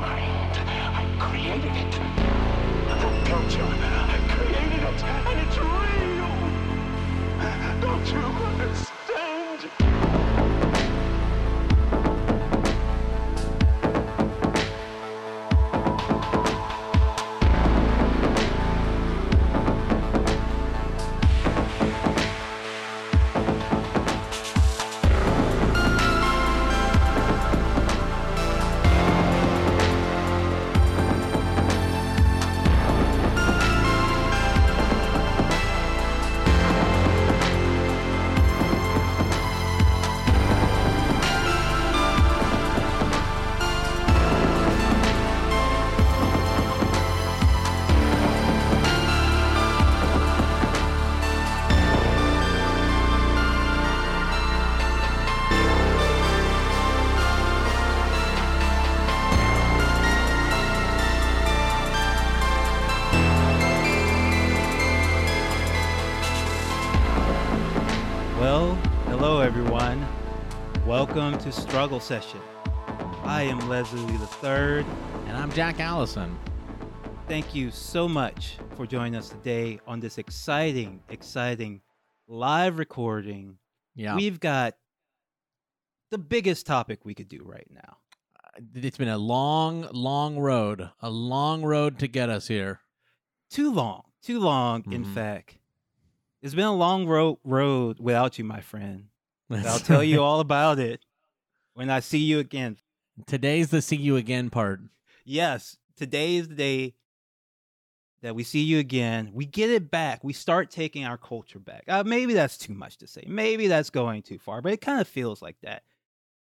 mind. I created it. Don't you? I created it, and it's real. Don't you understand? To Struggle Session. I am Leslie the Third. And I'm Jack Allison. Thank you so much for joining us today on this exciting, exciting live recording. Yeah. We've got the biggest topic we could do right now. it's been a long, long road. A long road to get us here. Too long, too long, in Mhm. fact. It's been a long ro- road without you, my friend. I'll tell you all about it when I see you again. Today's the see you again part. Yes, today is the day that we see you again. We get it back. We start taking our culture back. Uh, maybe that's too much to say. Maybe that's going too far, but it kind of feels like that.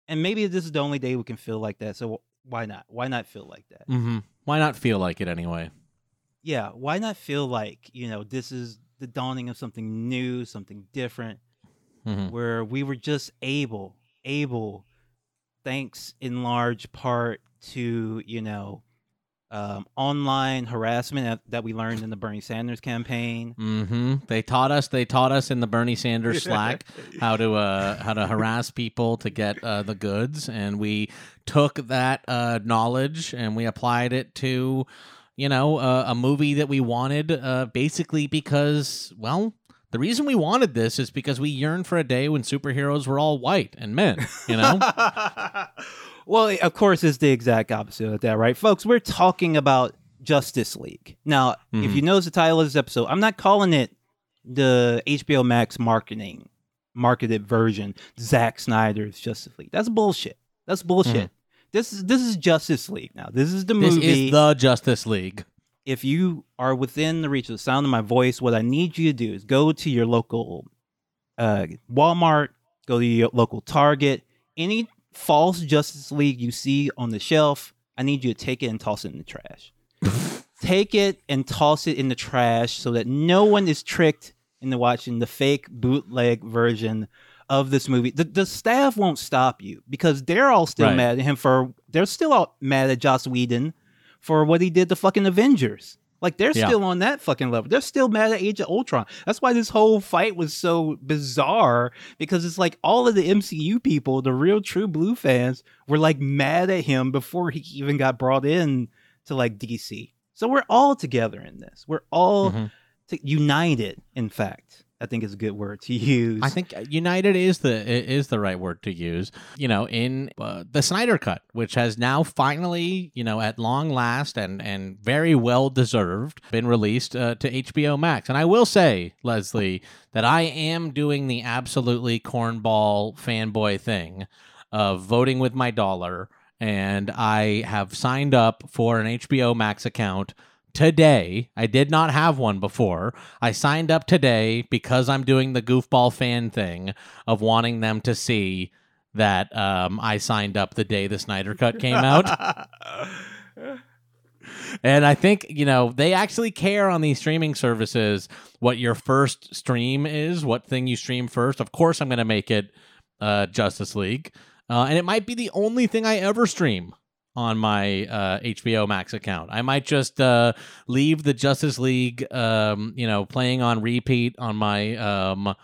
And maybe this is the only day we can feel like that. So why not? Why not feel like that? Mm-hmm. Why not feel like it anyway? Yeah, why not feel like, you know, this is the dawning of something new, something different, Mhm. where we were just able, able, thanks in large part to, you know, um, online harassment that, we learned in the Bernie Sanders campaign. Mm-hmm. They taught us. They taught us in the Bernie Sanders Slack how to uh, how to harass people to get uh, the goods, and we took that uh, knowledge and we applied it to, you know, uh, a movie that we wanted, uh, basically because, well, the reason we wanted this is because we yearned for a day when superheroes were all white and men. You know. well, of course, it's the exact opposite of that, right, folks? We're talking about Justice League. Now, if Mhm. you notice the title of this episode, I'm not calling it the HBO Max marketing marketed version, Zack Snyder's Justice League. That's bullshit. That's bullshit. This is this is Justice League now. This is the this movie. is the Justice League. If you are within the reach of the sound of my voice, what I need you to do is go to your local uh, Walmart, go to your local Target, any false Justice League you see on the shelf, I need you to take it and toss it in the trash. take it and toss it in the trash so that no one is tricked into watching the fake bootleg version of this movie. The, the staff won't stop you because they're all still Right. mad at him for, they're still all mad at Joss Whedon for what he did to fucking Avengers. Like they're Yeah. still on that fucking level. They're still mad at Age of Ultron. That's why this whole fight was so bizarre because it's like all of the MCU people, the real true blue fans, were like mad at him before he even got brought in to like DC. So we're all together in this. We're all Mhm. t- united. In fact, I think is a good word to use. I think united is the is the right word to use. You know, in uh, the Snyder cut, which has now finally, you know, at long last and and very well deserved, been released uh, to HBO Max. And I will say, Leslie, that I am doing the absolutely cornball fanboy thing of voting with my dollar, and I have signed up for an HBO Max account today. I did not have one before. I signed up today because I'm doing the goofball fan thing of wanting them to see that um, I signed up the day the Snyder Cut came out. and I think, you know, they actually care on these streaming services what your first stream is, what thing you stream first. Of course, I'm going to make it uh, Justice League. Uh, and it might be the only thing I ever stream on my uh, HBO Max account. I might just uh, leave the Justice League, um, you know, playing on repeat on my um,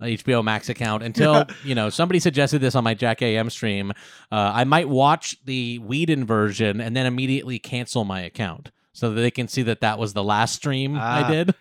HBO Max account until you know somebody suggested this on my Jack AM stream. Uh, I might watch the Whedon version and then immediately cancel my account so that they can see that that was the last stream I Ah. did.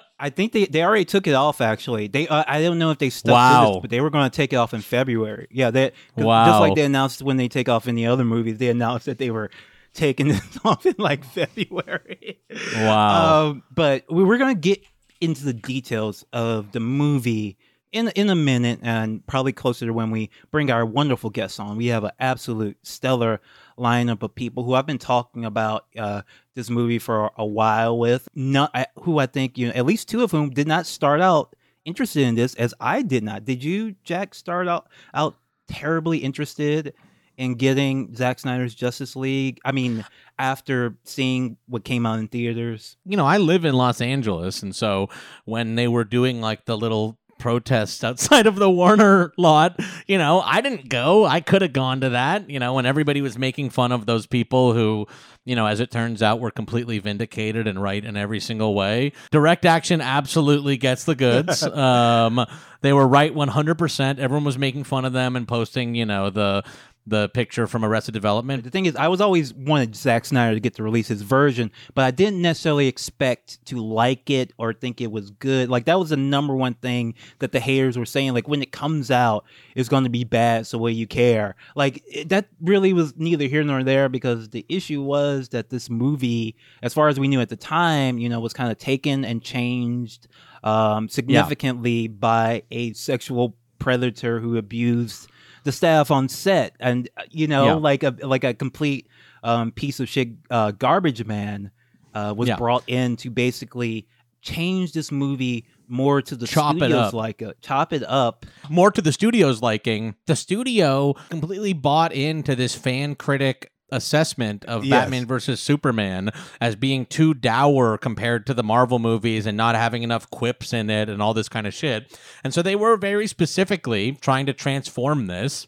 I think they, they already took it off. Actually, they uh, I don't know if they stuck to this, but they were going to take it off in February. Yeah, they 'cause Just like they announced when they take off in the other movies, they announced that they were taking this off in like February. Wow. Um, but we we're going to get into the details of the movie in in a minute, and probably closer to when we bring our wonderful guests on. We have an absolute stellar lineup of people who I've been talking about uh, this movie for a while with. Not who I think you know, at least two of whom did not start out interested in this, as I did not. Did you, Jack, start out out terribly interested? In getting Zack Snyder's Justice League, I mean, after seeing what came out in theaters, you know, I live in Los Angeles, and so when they were doing like the little protests outside of the Warner lot, you know, I didn't go. I could have gone to that, you know, when everybody was making fun of those people who, you know, as it turns out, were completely vindicated and right in every single way. Direct action absolutely gets the goods. um, they were right 100%. Everyone was making fun of them and posting, you know, the the picture from Arrested Development. The thing is, I was always wanted Zack Snyder to get to release his version, but I didn't necessarily expect to like it or think it was good. Like that was the number one thing that the haters were saying. Like when it comes out, it's going to be bad. So what do you care? Like it, that really was neither here nor there because the issue was that this movie, as far as we knew at the time, you know, was kind of taken and changed um, significantly by a sexual predator who abused the staff on set and uh, you know Yeah. like a like a complete um, piece of shit uh, garbage man uh, was Yeah. brought in to basically change this movie more to the Chop studios like a, chop it up more to the studio's liking, the studio completely bought into this fan critic assessment of Yes. Batman versus Superman as being too dour compared to the Marvel movies and not having enough quips in it and all this kind of shit. And so they were very specifically trying to transform this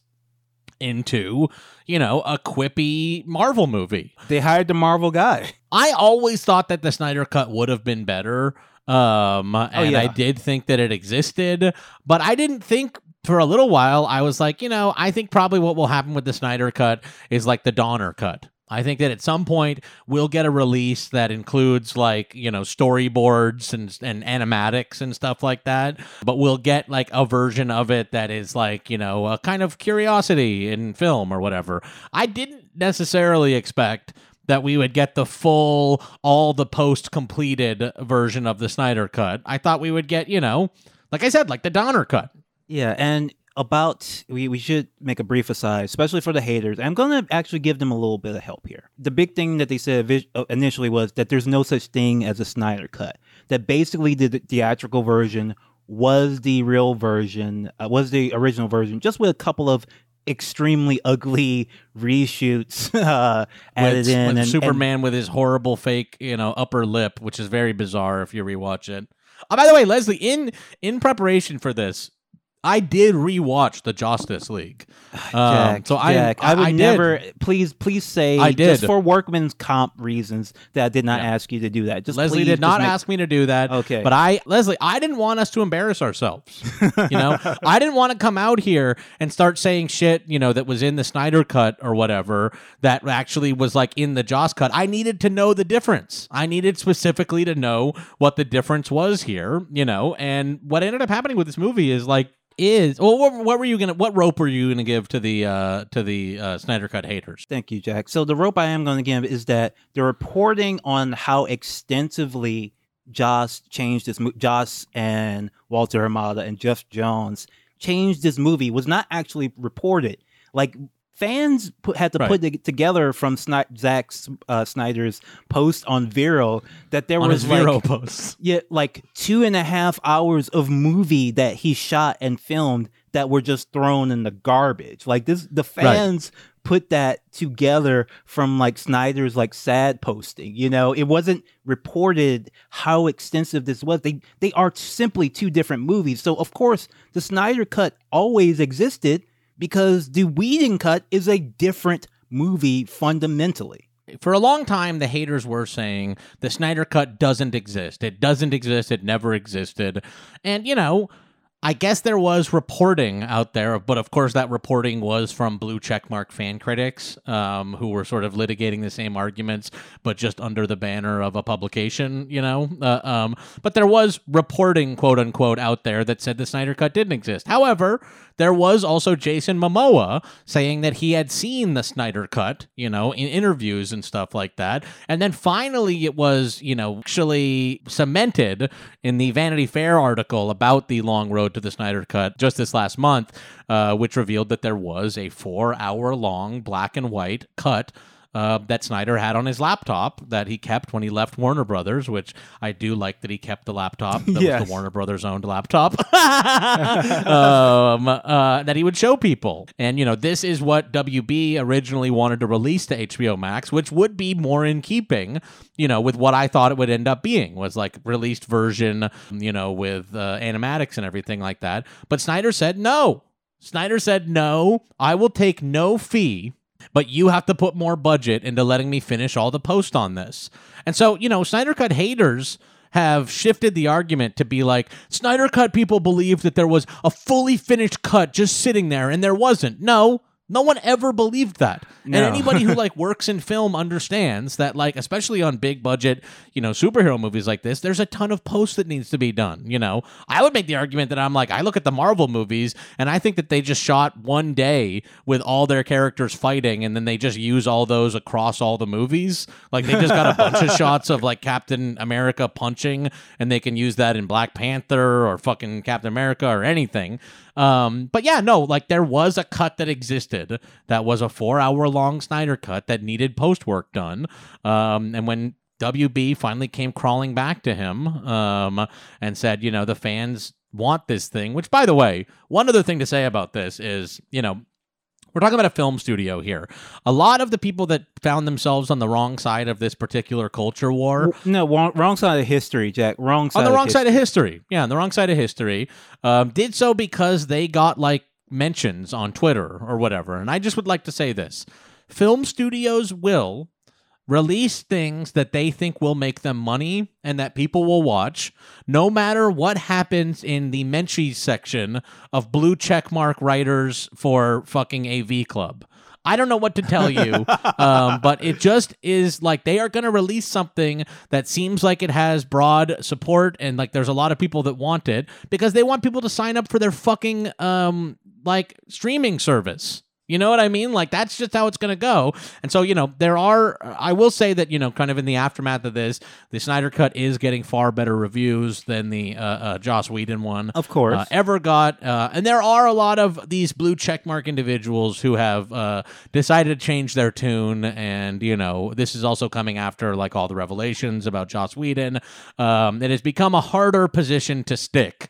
into, you know, a quippy Marvel movie. they hired the marvel guy I always thought that the Snyder cut would have been better. Um, and yeah. I did think that it existed, but I didn't think for a little while. I was like, you know, I think probably what will happen with the Snyder cut is like the Donner cut. I think that at some point we'll get a release that includes like, you know, storyboards and and animatics and stuff like that, but we'll get like a version of it that is like, you know, a kind of curiosity in film or whatever. I didn't necessarily expect that we would get the full all the post completed version of the Snyder cut. I thought we would get, you know, like I said, like the Donner cut. Yeah, and about we, we should make a brief aside, especially for the haters. I'm going to actually give them a little bit of help here. The big thing that they said uh, initially was that there's no such thing as a Snyder cut. That basically the the theatrical version was the real version, uh, was the original version, just with a couple of extremely ugly reshoots uh, added with, in. with and, and- Superman with his horrible fake, you know, upper lip, which is very bizarre if you rewatch it. Oh, by the way, Leslie, in in preparation for this, I did rewatch the Justice League. Um, Jack, so I, Jack, I, would did. never. Please, please say I just did. for workman's comp reasons that I did not Yeah. ask you to do that. Just Leslie did not make- ask me to do that. Okay. But I, Leslie, I didn't want us to embarrass ourselves. You know, I didn't want to come out here and start saying shit, you know, that was in the Snyder cut or whatever that actually was like in the Joss cut. I needed to know the difference. I needed specifically to know what the difference was here, you know, and what ended up happening with this movie is like, is well, what, what were you gonna? What rope were you gonna give to the uh to the uh, Snyder cut haters? Thank you, Jack. So the rope I am to give is that the reporting on how extensively Joss changed this, mo- Joss and Walter Hamada and Jeff Johns changed this movie was not actually reported. Like fans put, had to Right. put it together from Sni- Zack uh, Snyder's post on Vero that there On was like Vero posts. yeah, like two and a half hours of movie that he shot and filmed that were just thrown in the garbage. Like this, the fans put that together from like Snyder's like sad posting. You know, it wasn't reported how extensive this was. They they are simply two different movies. So of course, the Snyder cut always existed because the Whedon cut is a different movie fundamentally. for a long time, the haters were saying the Snyder Cut doesn't exist. It doesn't exist. It never existed. And, you know, I guess there was reporting out there, but of course that reporting was from blue checkmark fan critics um, who were sort of litigating the same arguments, but just under the banner of a publication, you know. Uh, um, but there was reporting, quote unquote, out there that said the Snyder Cut didn't exist. However, there was also Jason Momoa saying that he had seen the Snyder Cut, you know, in interviews and stuff like that. And then finally, it was, you know, actually cemented in the Vanity Fair article about the long road to the Snyder Cut just this last month, uh, which revealed that there was a four hour long black and white cut uh, that Snyder had on his laptop that he kept when he left Warner Brothers, which I do like that he kept the laptop that Yes. was the Warner Brothers owned laptop um, uh, that he would show people. And, you know, this is what WB originally wanted to release to HBO Max, which would be more in keeping, you know, with what I thought it would end up being was like released version, you know, with uh, animatics and everything like that. But Snyder said no. Snyder said, no, I will take no fee but you have to put more budget into letting me finish all the post on this. And so, you know, Snyder Cut haters have shifted the argument to be like Snyder Cut people believe that there was a fully finished cut just sitting there and there wasn't. No. No one ever believed that. And anybody who like works in film understands that like especially on big budget, you know, superhero movies like this, there's a ton of post that needs to be done, you know. I would make the argument that I'm like I look at the Marvel movies and I think that they just shot one day with all their characters fighting and then they just use all those across all the movies. Like they just got a bunch of shots of like Captain America punching and they can use that in Black Panther or fucking Captain America or anything. Um, but yeah, no, like there was a cut that existed that was a four hour long Snyder cut that needed post work done. Um, and when WB finally came crawling back to him um, and said, you know, the fans want this thing, which by the way, one other thing to say about this is, you know, we're talking about a film studio here. A lot of the people that found themselves on the wrong side of this particular culture war No, wrong, wrong side of history, Jack. Wrong side. on the of wrong side of history. history. Yeah, on the wrong side of history. Um, did so because they got like mentions on Twitter or whatever. And I just would like to say this film studios will release things that they think will make them money and that people will watch, no matter what happens in the Menchie section of blue checkmark writers for fucking AV Club. I don't know what to tell you, um, but it just is like they are going to release something that seems like it has broad support and like there's a lot of people that want it because they want people to sign up for their fucking um like streaming service. You know what I mean? Like that's just how it's going to go. And so, you know, there are I will say that, you know, kind of in the aftermath of this, the Snyder cut is getting far better reviews than the uh, uh Joss Whedon one Of course. uh, ever got. Uh, and there are a lot of these blue checkmark individuals who have uh, decided to change their tune. And, you know, this is also coming after like all the revelations about Joss Whedon. Um, it has become a harder position to stick.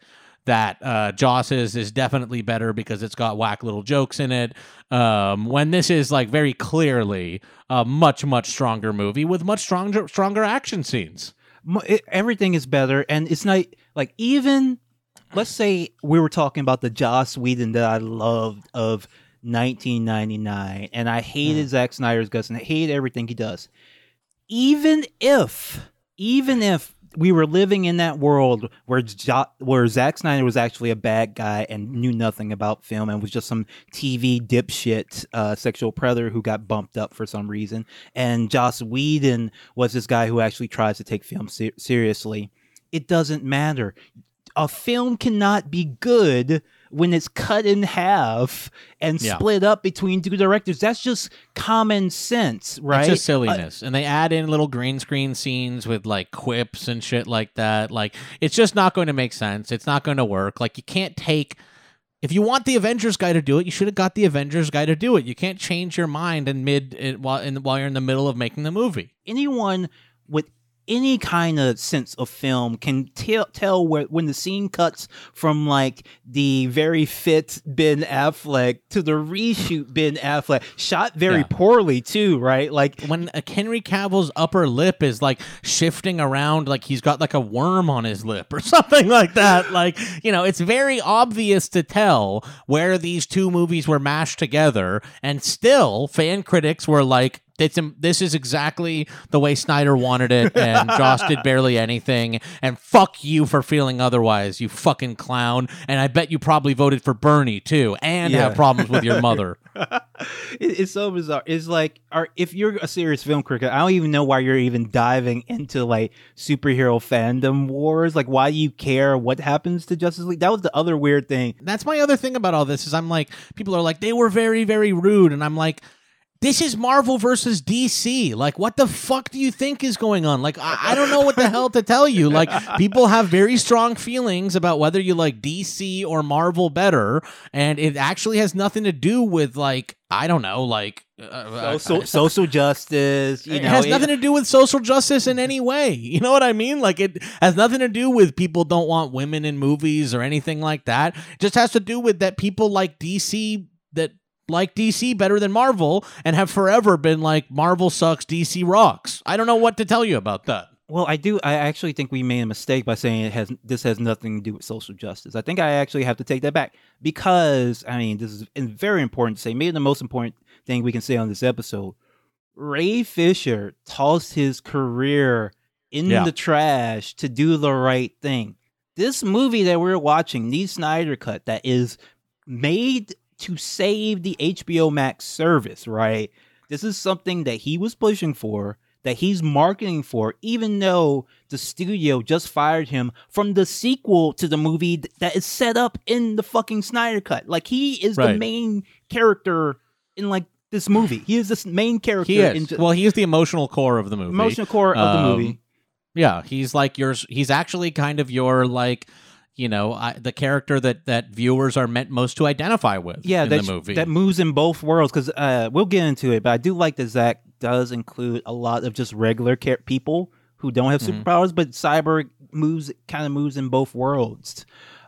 That uh, Joss's is definitely better because it's got whack little jokes in it. Um, when this is like very clearly a much much stronger movie with much stronger stronger action scenes. It, everything is better, and it's not like even. Let's say we were talking about the Joss Whedon that I loved of 1999, and I hated Zack Snyder's guts and I hate everything he does. Even if, even if we were living in that world where jo- where Zack Snyder was actually a bad guy and knew nothing about film and was just some TV dipshit uh, sexual predator who got bumped up for some reason, and Joss Whedon was this guy who actually tries to take film ser- seriously. It doesn't matter. A film cannot be good when it's cut in half and Yeah. split up between two directors. That's just common sense, right? It's just Uh, silliness. and they add in little green screen scenes with like quips and shit like that. Like it's just not going to make sense. It's not going to work. Like you can't take if you want the Avengers guy to do it, you should have got the Avengers guy to do it. You can't change your mind in mid in, while in, while you're in the middle of making the movie. anyone with any kind of sense of film can tell tell where when the scene cuts from like the very fit Ben Affleck to the reshoot Ben Affleck, shot very Yeah. poorly too, right? Like When uh, Henry Cavill's upper lip is like shifting around, like he's got like a worm on his lip or something like that. Like, you know, it's very obvious to tell where these two movies were mashed together. And still, fan critics were like, This, this is exactly the way Snyder wanted it, and Joss did barely anything. And fuck you for feeling otherwise, you fucking clown. And I bet you probably voted for Bernie too, and Yeah. have problems with your mother. It's so bizarre. It's like, are, if you're a serious film critic, I don't even know why you're even diving into like superhero fandom wars. Like, why do you care what happens to Justice League? That was the other weird thing. That's my other thing about all this is I'm like, people are like, they were very, very rude, and I'm like. This is Marvel versus DC. Like, what the fuck do you think is going on? Like, I, I don't know what the hell to tell you. Like, people have very strong feelings about whether you like DC or Marvel better, and it actually has nothing to do with like, I don't know, like, uh, social, social justice. You it know, has it- nothing to do with social justice in any way. You know what I mean? Like it has nothing to do with people don't want women in movies or anything like that. It just has to do with that people like DC like DC better than Marvel and have forever been like Marvel sucks, DC rocks. I don't know what to tell you about that. Well, I do. I actually think we made a mistake by saying it has. This has nothing to do with social justice. I think I actually have to take that back because I mean this is very important to say. Maybe the most important thing we can say on this episode. Ray Fisher tossed his career in Yeah. the trash to do the right thing. This movie that we're watching, the Snyder Cut, that is made to save the HBO Max service, right? This is something that he was pushing for, that he's marketing for, even though the studio just fired him from the sequel to the movie that is set up in the fucking Snyder Cut. Like he is the main character in like this movie. He is this main character He in is. Well, he is the emotional core of the movie. emotional core of the Um, movie. Yeah, he's like yours. He's actually kind of your like, you know, I, the character that that viewers are meant most to identify with. Yeah, in that, the movie. that moves in both worlds because uh, we'll get into it. But I do like that Zach does include a lot of just regular ca- people who don't have Mhm. superpowers, but Cyborg moves kind of moves in both worlds.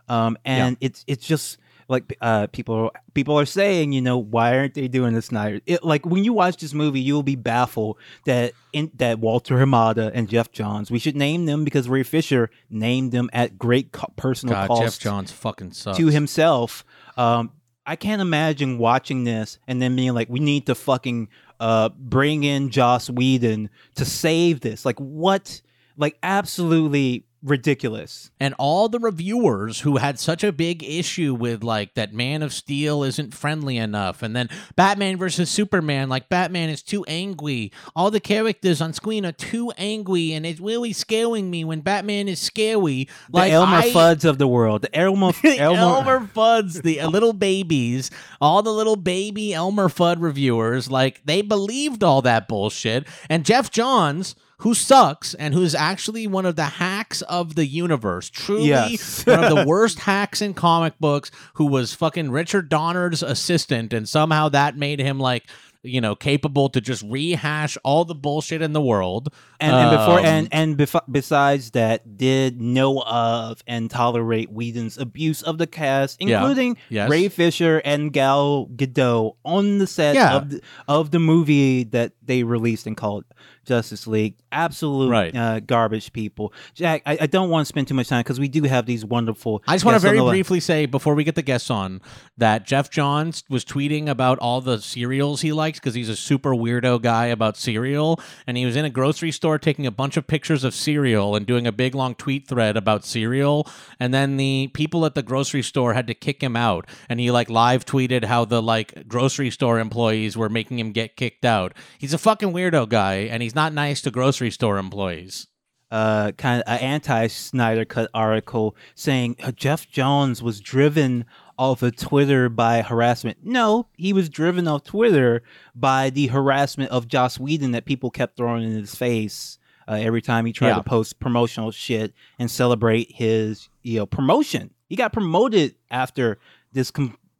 Um, and it's it's just like uh, people people are saying, you know, why aren't they doing this Snyder? It, like when you watch this movie, you'll be baffled that in that Walter Hamada and Jeff Johns, we should name them because Ray Fisher named them at great co- personal God, cost Jeff Johns fucking sucks. to himself. Um, I can't imagine watching this and then being like, we need to fucking uh, bring in Joss Whedon to save this. Like, what? Like, absolutely ridiculous. and all the reviewers who had such a big issue with like that Man of Steel isn't friendly enough, and then Batman versus Superman, like Batman is too angry. All the characters on screen are too angry, and it's really scaring me when Batman is scary. The Like Elmer I- Fudds of the world. The Elmer, the Elmer, Elmer Fudds, the little babies, all the little baby Elmer Fudd reviewers, like they believed all that bullshit. And Jeff Johns, who sucks and who's actually one of the hacks of the universe, truly Yes. one of the worst hacks in comic books, who was fucking Richard Donner's assistant, and somehow that made him like. You know, capable to just rehash all the bullshit in the world. and, and before Um, and and bef- besides that, did know of and tolerate Whedon's abuse of the cast, Yeah. including Yes. Ray Fisher and Gal Gadot on the set Yeah. of the, of the movie that they released and called Justice League. Absolute Right. uh, garbage people. Jack, I, I don't want to spend too much time because we do have these wonderful. I just want to very briefly say before we get the guests on that Jeff Johns was tweeting about all the cereals he likes because he's a super weirdo guy about cereal, and he was in a grocery store taking a bunch of pictures of cereal and doing a big long tweet thread about cereal, and then the people at the grocery store had to kick him out, and he like live tweeted how the like grocery store employees were making him get kicked out. He's a fucking weirdo guy, and he's not nice to grocery store employees. uh, kind of an anti Snyder Cut article saying uh, Jeff Johns was driven off of Twitter by harassment. No, he was driven off Twitter by the harassment of Joss Whedon that people kept throwing in his face uh, every time he tried Yeah. to post promotional shit and celebrate his you know promotion. He got promoted after this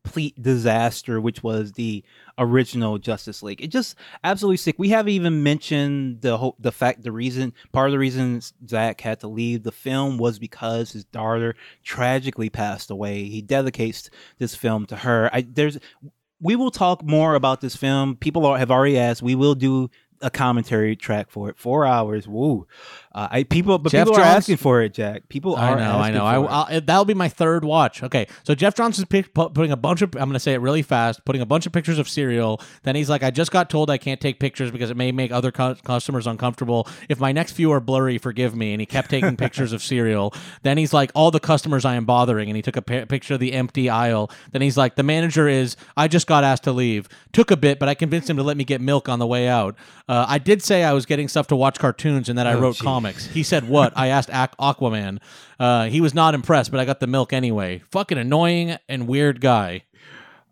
complete disaster, which was the original Justice League. It just absolutely sick. We haven't even mentioned the whole the fact the reason part of the reason Zach had to leave the film was because his daughter tragically passed away. He dedicates this film to her. I there's we will talk more about this film. People are, have already asked. We will do a commentary track for it. Four hours. Woo. Uh, I people, but Jeff people are asking for it, Jack. People I are. know, I asking know. I, for it. I'll, that'll be my third watch. Okay, so Jeff Johnson's pic, pu- putting a bunch of. I'm going to say it really fast. Putting a bunch of pictures of cereal. Then he's like, I just got told I can't take pictures because it may make other cu- customers uncomfortable. If my next few are blurry, forgive me. And he kept taking pictures of cereal. Then he's like, all the customers I am bothering, and he took a picture of the empty aisle. Then he's like, the manager is. I just got asked to leave. Took a bit, but I convinced him to let me get milk on the way out. Uh, I did say I was getting stuff to watch cartoons and that I Oh, wrote geez. Comics. He said what? I asked Aqu- Aquaman. Uh, he was not impressed, but I got the milk anyway. Fucking annoying and weird guy.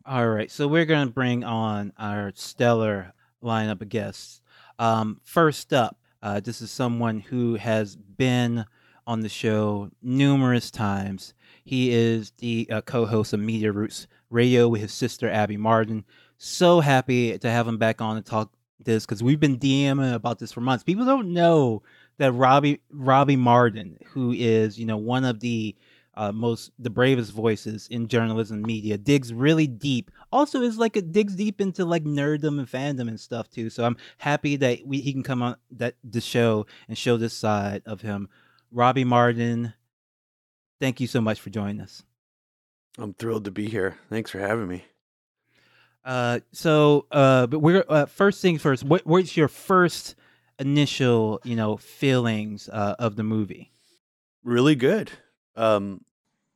All right, so we're gonna bring on our stellar lineup of guests. Um, first up, uh, this is someone who has been on the show numerous times. He is the uh, co-host of Media Roots Radio with his sister Abby Martin. So happy to have him back on to talk this because we've been DMing about this for months. People don't know that Robbie Robbie Martin, who is you know one of the uh, most the bravest voices in journalism media digs really deep also is like it digs deep into like nerddom and fandom and stuff too so i'm happy that we, he can come on that the show and show this side of him robbie martin thank you so much for joining us I'm thrilled to be here. Thanks for having me. uh so uh but we're uh, first things first what what's your first initial you know feelings uh, of the movie Really good. Um,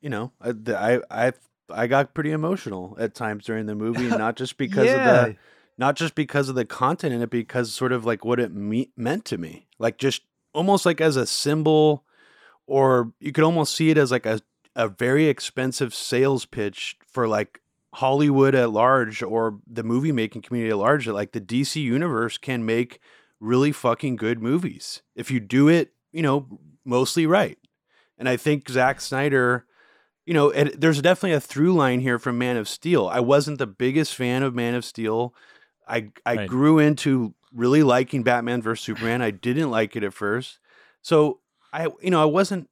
you know, I I I I got pretty emotional at times during the movie, not just because of the not just because of the content in it, because sort of like what it me- meant to me, like just almost like as a symbol, or you could almost see it as like a a very expensive sales pitch for like Hollywood at large or the movie making community at large. That like the DC universe can make really fucking good movies if you do it, you know, mostly right. And I think Zack Snyder you know, it, there's definitely a through line here from Man of Steel. I wasn't the biggest fan of Man of Steel. I I Right. grew into really liking Batman versus Superman. I didn't like it at first. So I you know, I wasn't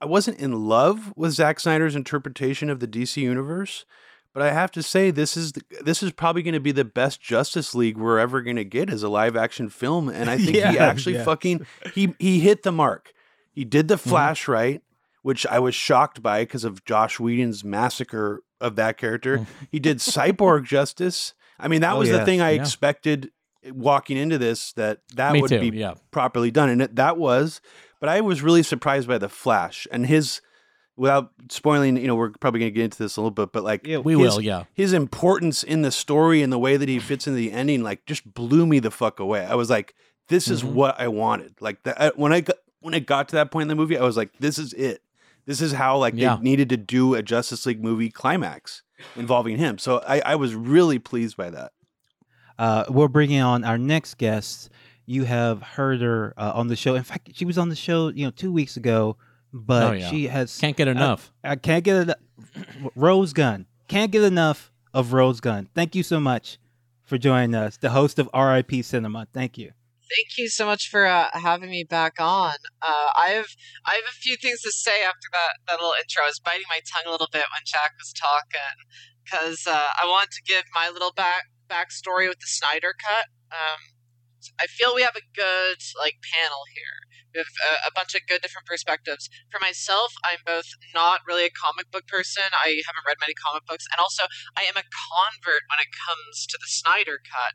I wasn't in love with Zack Snyder's interpretation of the DC universe, but I have to say this is the, this is probably going to be the best Justice League we're ever going to get as a live action film and I think he actually yes. fucking he he hit the mark. He did Mm-hmm. the Flash right which I was shocked by because of Joss Whedon's massacre of that character. he did Cyborg justice. I mean, that Oh, was the thing I yeah. expected walking into this that that Me would too. be Yeah. properly done, and it, that was. But I was really surprised by the Flash and his. Without spoiling, you know, we're probably going to get into this a little bit, but like Yeah, We his- will. Yeah. his importance in the story and the way that he fits into the ending like just blew me the fuck away. I was like, this is Mhm. what I wanted. Like that uh, when I got when it got to that point in the movie, I was like, this is it. This is how like Yeah. they needed to do a Justice League movie climax involving him. So I, I was really pleased by that. uh, we're bringing on our next guest. You have heard her uh, on the show. In fact, she was on the show, you know, two weeks ago. But Oh, yeah. she has Can't get enough. I can't get it. Rose Gun can't get enough of Rose Gun. Thank you so much for joining us, the host of RIP Cinema. Thank you. Thank you so much for uh, having me back on. Uh, I have I have a few things to say after that, that little intro. I was biting my tongue a little bit when Jack was talking because uh, I want to give my little back backstory with the Snyder cut. Um, I feel we have a good like panel here. We have a, a bunch of good different perspectives. For myself, I'm both not really a comic book person. I haven't read many comic books, and also I am a convert when it comes to the Snyder cut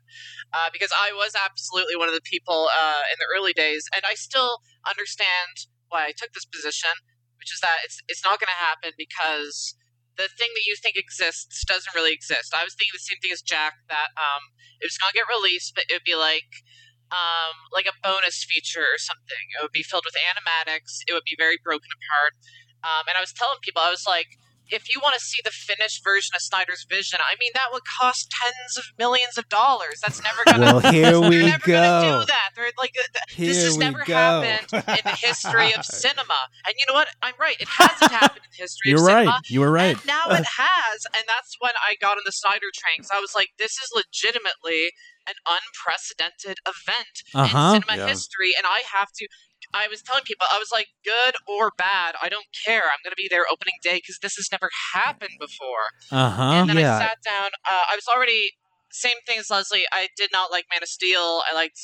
uh, because I was absolutely one of the people uh, in the early days, and I still understand why I took this position, which is that it's it's not going to happen because the thing that you think exists doesn't really exist. I was thinking the same thing as Jack that um, it was going to get released, but it would be like um, like a bonus feature or something. It would be filled with animatics. It would be very broken apart. Um, and I was telling people, I was like, if you want to see the finished version of Snyder's Vision, I mean, that would cost tens of millions of dollars. That's never gonna. Well, here they're we never gonna do that. They're like, th- Here this has never go. happened in the history of cinema. And you know what? I'm right. It hasn't happened in the history You're of right. cinema. You were right. And now it has, and that's when I got on the Snyder train. 'cause I was like, this is legitimately an unprecedented event Uh-huh. in cinema Yeah. history, and I have to. I was telling people, I was like, good or bad, I don't care. I'm going to be there opening day because this has never happened before. Uh huh. And then Yeah. I sat down. Uh, I was already same thing as Leslie. I did not like Man of Steel. I liked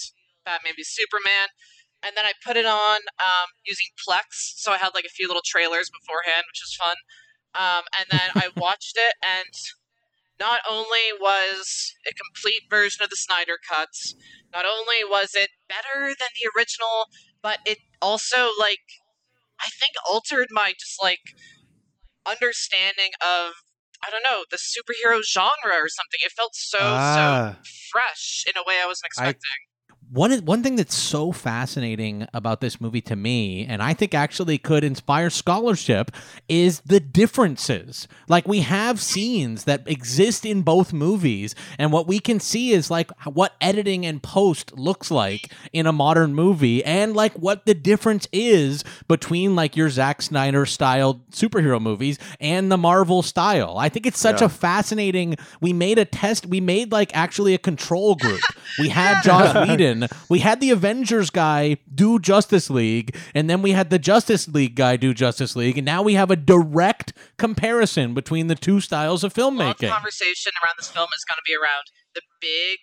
Batman v Superman. and then I put it on um, using Plex, so I had like a few little trailers beforehand, which was fun. Um, and then I watched it, and not only was a complete version of the Snyder cuts, not only was it better than the original, but it also like I think altered my just like understanding of I don't know the superhero genre or something. It felt so Ah. so fresh in a way I wasn't expecting. One one thing that's so fascinating about this movie to me, and I think actually could inspire scholarship, is the differences. Like we have scenes that exist in both movies, and what we can see is like what editing and post looks like in a modern movie, and like what the difference is between like your Zack Snyder styled superhero movies and the Marvel style. I think it's such Yeah. a fascinating. We made a test. We made like actually a control group. We had Joss Whedon. We had the Avengers guy do Justice League, and then we had the Justice League guy do Justice League, and now we have a direct comparison between the two styles of A lot of filmmaking. conversation around this film is going to be around the big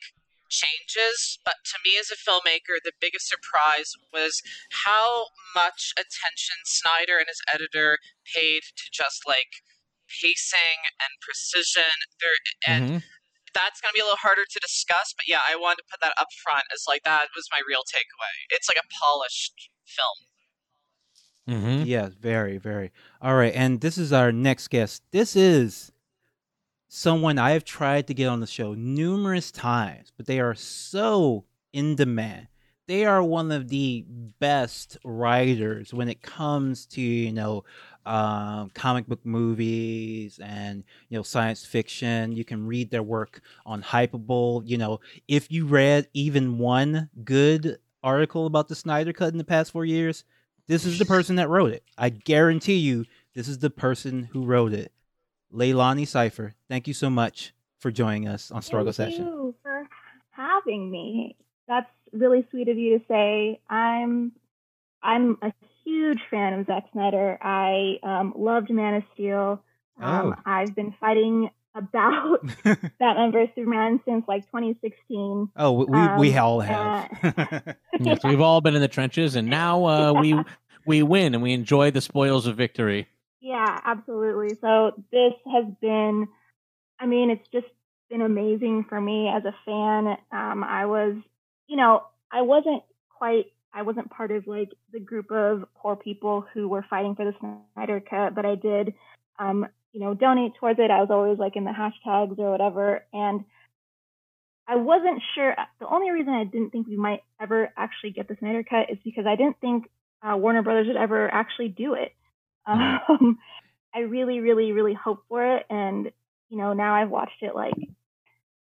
changes, but to me as a filmmaker, the biggest surprise was how much attention Snyder and his editor paid to just like pacing and precision. There and Mhm. That's going to be a little harder to discuss, but yeah, I wanted to put that up front as like that was my real takeaway. It's like a polished film. Mhm. Yes, very, very. All right, and this is our next guest. This is someone I have tried to get on the show numerous times, but they are so in demand. They are one of the best writers when it comes to you know um, comic book movies and you know science fiction. You can read their work on Hypable. You know, if you read even one good article about the Snyder Cut in the past four years, this is the person that wrote it. I guarantee you, this is the person who wrote it. Leilani Cipher, thank you so much for joining us on Struggle Thank Session. you for having me. That's really sweet of you to say. I'm I'm a huge fan of Zack Snyder. I um, loved Man of Steel. Um, Oh. I've been fighting about Batman vs Superman since like 2016. oh, we, we, we Um, all have. Yes, we've all been in the trenches, and now uh, we we win and we enjoy the spoils of victory. Yeah, absolutely. So this has been, I mean, it's just been amazing for me as a fan. Um, I was, you know, I wasn't quite, I wasn't part of like the group of poor people who were fighting for the Snyder Cut, but I did, um, you know, donate towards it. I was always like in the hashtags or whatever, and I wasn't sure. The only reason I didn't think we might ever actually get the Snyder Cut is because I didn't think uh, Warner Brothers would ever actually do it. Um, I really, really, really hope for it, and you know, now I've watched it like.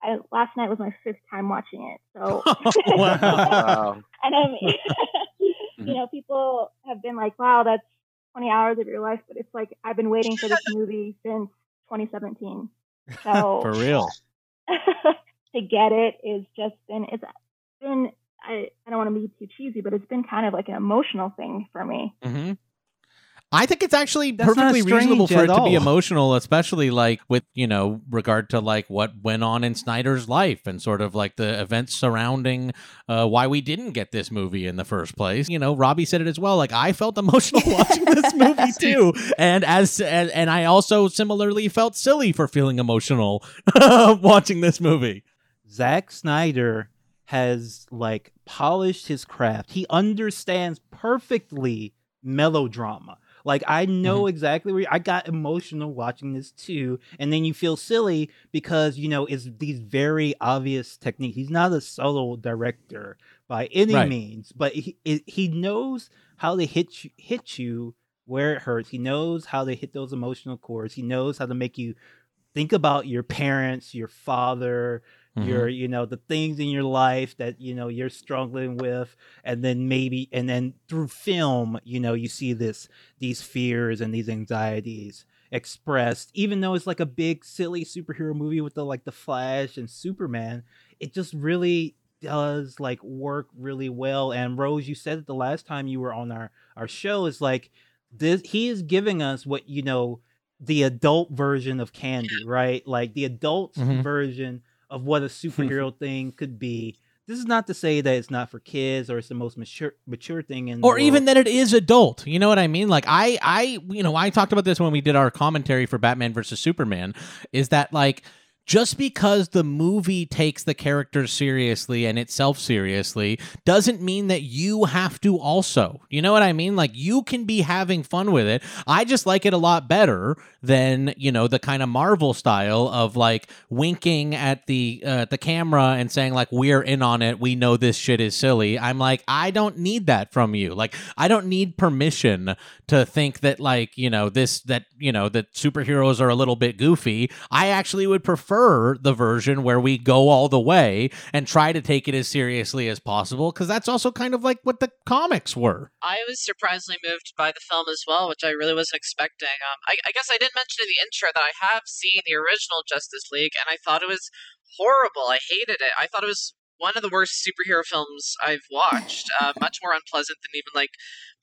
I, last night was my fifth time watching it, so Wow. Wow. and I mean, you know, people have been like, "Wow, that's 20 hours of your life," but it's like I've been waiting for this movie since 2017. So For real. to get it is just been it's been I, I don't want to be too cheesy, but it's been kind of like an emotional thing for me. hmm I think it's actually That's perfectly reasonable for it at to be emotional, especially like with you know regard to like what went on in Snyder's life and sort of like the events surrounding uh, why we didn't get this movie in the first place. You know, Robbie said it as well. Like I felt emotional watching this movie too, and as and, and I also similarly felt silly for feeling emotional watching this movie. Zack Snyder has like polished his craft. He understands perfectly melodrama. Like I know mm-hmm. exactly where I got emotional watching this too, and then you feel silly because you know it's these very obvious techniques. He's not a subtle director by any Right. means, but he he knows how to hit you, hit you where it hurts. He knows how to hit those emotional chords. He knows how to make you think about your parents, your father, Mm-hmm. your you know the things in your life that you know you're struggling with and then maybe and then through film you know you see this these fears and these anxieties expressed even though it's like a big silly superhero movie with the like the flash and superman it just really does like work really well and rose you said it the last time you were on our our show is like this he is giving us what you know the adult version of candy right like the adult Mhm. version of what a superhero thing could be. This is not to say that it's not for kids or it's the most mature mature thing in the or even that it is adult. You know what i mean? Like i i you know i talked about this when we did our commentary for batman versus superman is that like just because the movie takes the characters seriously and itself seriously doesn't mean that you have to also. You know what I mean? Like you can be having fun with it. I just like it a lot better than, you know, the kind of Marvel style of like winking at the uh, the camera and saying like we're in on it. We know this shit is silly. I'm like I don't need that from you. Like I don't need permission to think that like, you know, this that, you know, that superheroes are a little bit goofy. I actually would prefer the version where we go all the way and try to take it as seriously as possible because that's also kind of like what the comics were. I was surprisingly moved by the film as well, which I really wasn't expecting. Um, I, I guess I didn't mention in the intro that I have seen the original Justice League, and I thought it was horrible. I hated it. I thought it was one of the worst superhero films I've watched. Uh, much more unpleasant than even like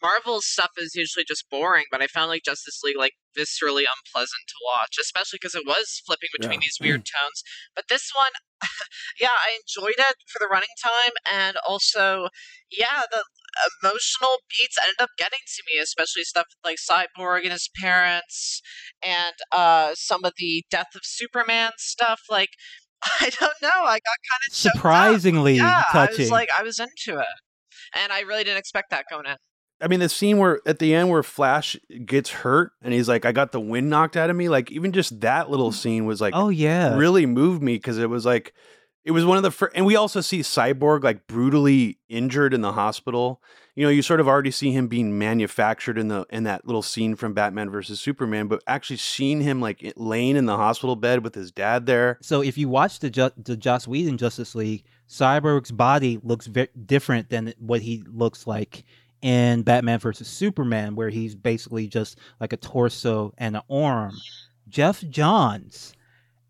Marvel's stuff is usually just boring, but I found like Justice League like viscerally unpleasant to watch, especially because it was flipping between Yeah. these weird tones. But this one, yeah, I enjoyed it for the running time, and also, yeah, the emotional beats ended up getting to me, especially stuff like Cyborg and his parents, and uh, some of the Death of Superman stuff. Like, I don't know, I got kind of surprisingly yeah, touching. I was like, I was into it, and I really didn't expect that going in. I mean, the scene where at the end where Flash gets hurt and he's like, "I got the wind knocked out of me." Like, even just that little mm. scene was like oh yeah, really moved me because it was like it was one of the first. And we also see Cyborg like brutally injured in the hospital. You know, you sort of already see him being manufactured in the in that little scene from Batman versus Superman, but actually seeing him like laying in the hospital bed with his dad there. So if you watch the Ju- the Joss Whedon Justice League, Cyborg's body looks very different than what he looks like in Batman versus Superman, where he's basically just like a torso and an arm. Jeff Johns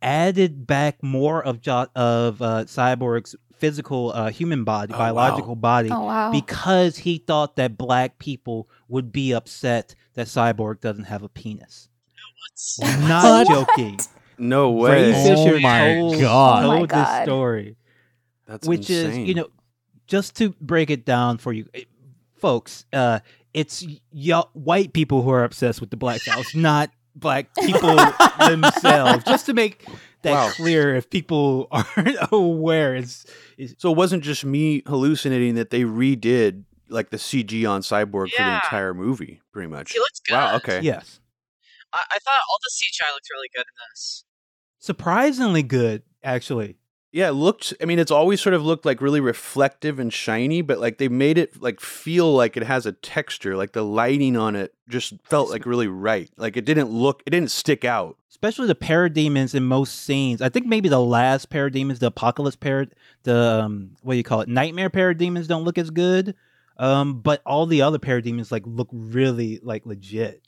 added back more of jo- of uh, Cyborg's physical uh, human body, Oh, wow. biological body, Oh wow. because he thought that black people would be upset that Cyborg doesn't have a penis. No what? Not What? joking. No Ray way. Oh Fisher my told, God. Oh my told this God. story, That's which is you know, just to break it down for you, eh, folks. Uh, it's y'all white people who are obsessed with the Black House, not black people themselves. Just to make that Wow. clear, if people aren't aware, it's, it's So it wasn't just me hallucinating that they redid like the CG on Cyborg for the entire movie, pretty much. He looks good. Wow. Okay. yes, I, I thought all the CGI looked really good in this. surprisingly good actually. Yeah, it looked. I mean, it's always sort of looked like really reflective and shiny, but like they made it like feel like it has a texture. Like the lighting on it just felt like really right. Like it didn't look. It didn't stick out. especially the parademons in most scenes. I think maybe the last parademons, the Apokolips parad, the um, what do you call it, nightmare parademons, don't look as good. Um, but all the other parademons like look really like legit.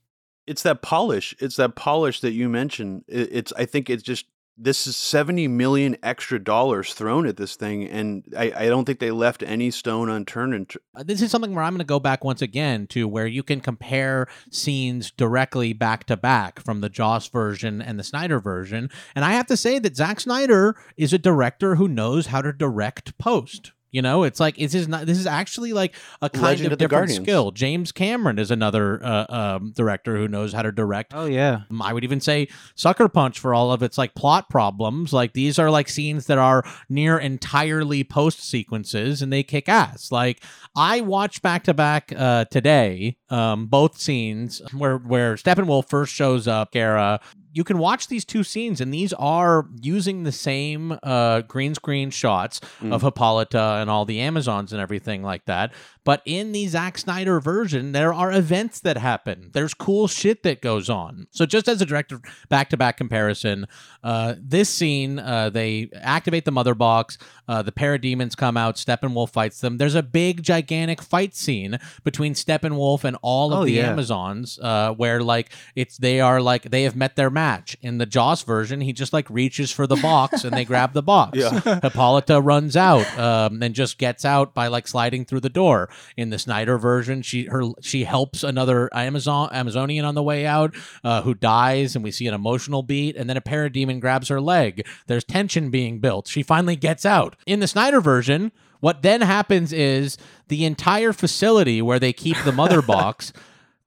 It's that polish. It's that polish that you mentioned. It's. I think it's just. This is seventy million extra dollars thrown at this thing, and I, I don't think they left any stone unturned. Tr- Uh, this is something where I'm going to go back once again to where you can compare scenes directly back to back from the Joss version and the Snyder version. And I have to say that Zack Snyder is a director who knows how to direct post. You know, it's like this is not. This is actually like a kind Legend of of different Guardians. skill. James Cameron is another uh, um, director who knows how to direct Oh yeah, Um, I would even say Sucker Punch for all of its like plot problems. Like these are like scenes that are near entirely post sequences and they kick ass. Like I watched back to back uh today, um, both scenes where where Steppenwolf first shows up, Kara. You can watch these two scenes, and these are using the same uh, green screen shots Mm. of Hippolyta and all the Amazons and everything like that. But in the Zack Snyder version, there are events that happen. There's cool shit that goes on. So just as a direct back to back comparison, uh, this scene, uh, they activate the mother box. Uh, the parademons come out. Steppenwolf fights them. There's a big, gigantic fight scene between Steppenwolf and all of Oh, the yeah. Amazons, uh, where like it's they are like they have met their match. In the Joss version, he just like reaches for the box and they grab the box. Yeah. Hippolyta runs out um, and just gets out by like sliding through the door. In the Snyder version, she her she helps another Amazon Amazonian on the way out uh, who dies, and we see an emotional beat, and then a parademon grabs her leg. There's tension being built. She finally gets out. In the Snyder version. What then happens is the entire facility where they keep the mother box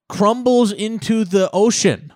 crumbles into the ocean.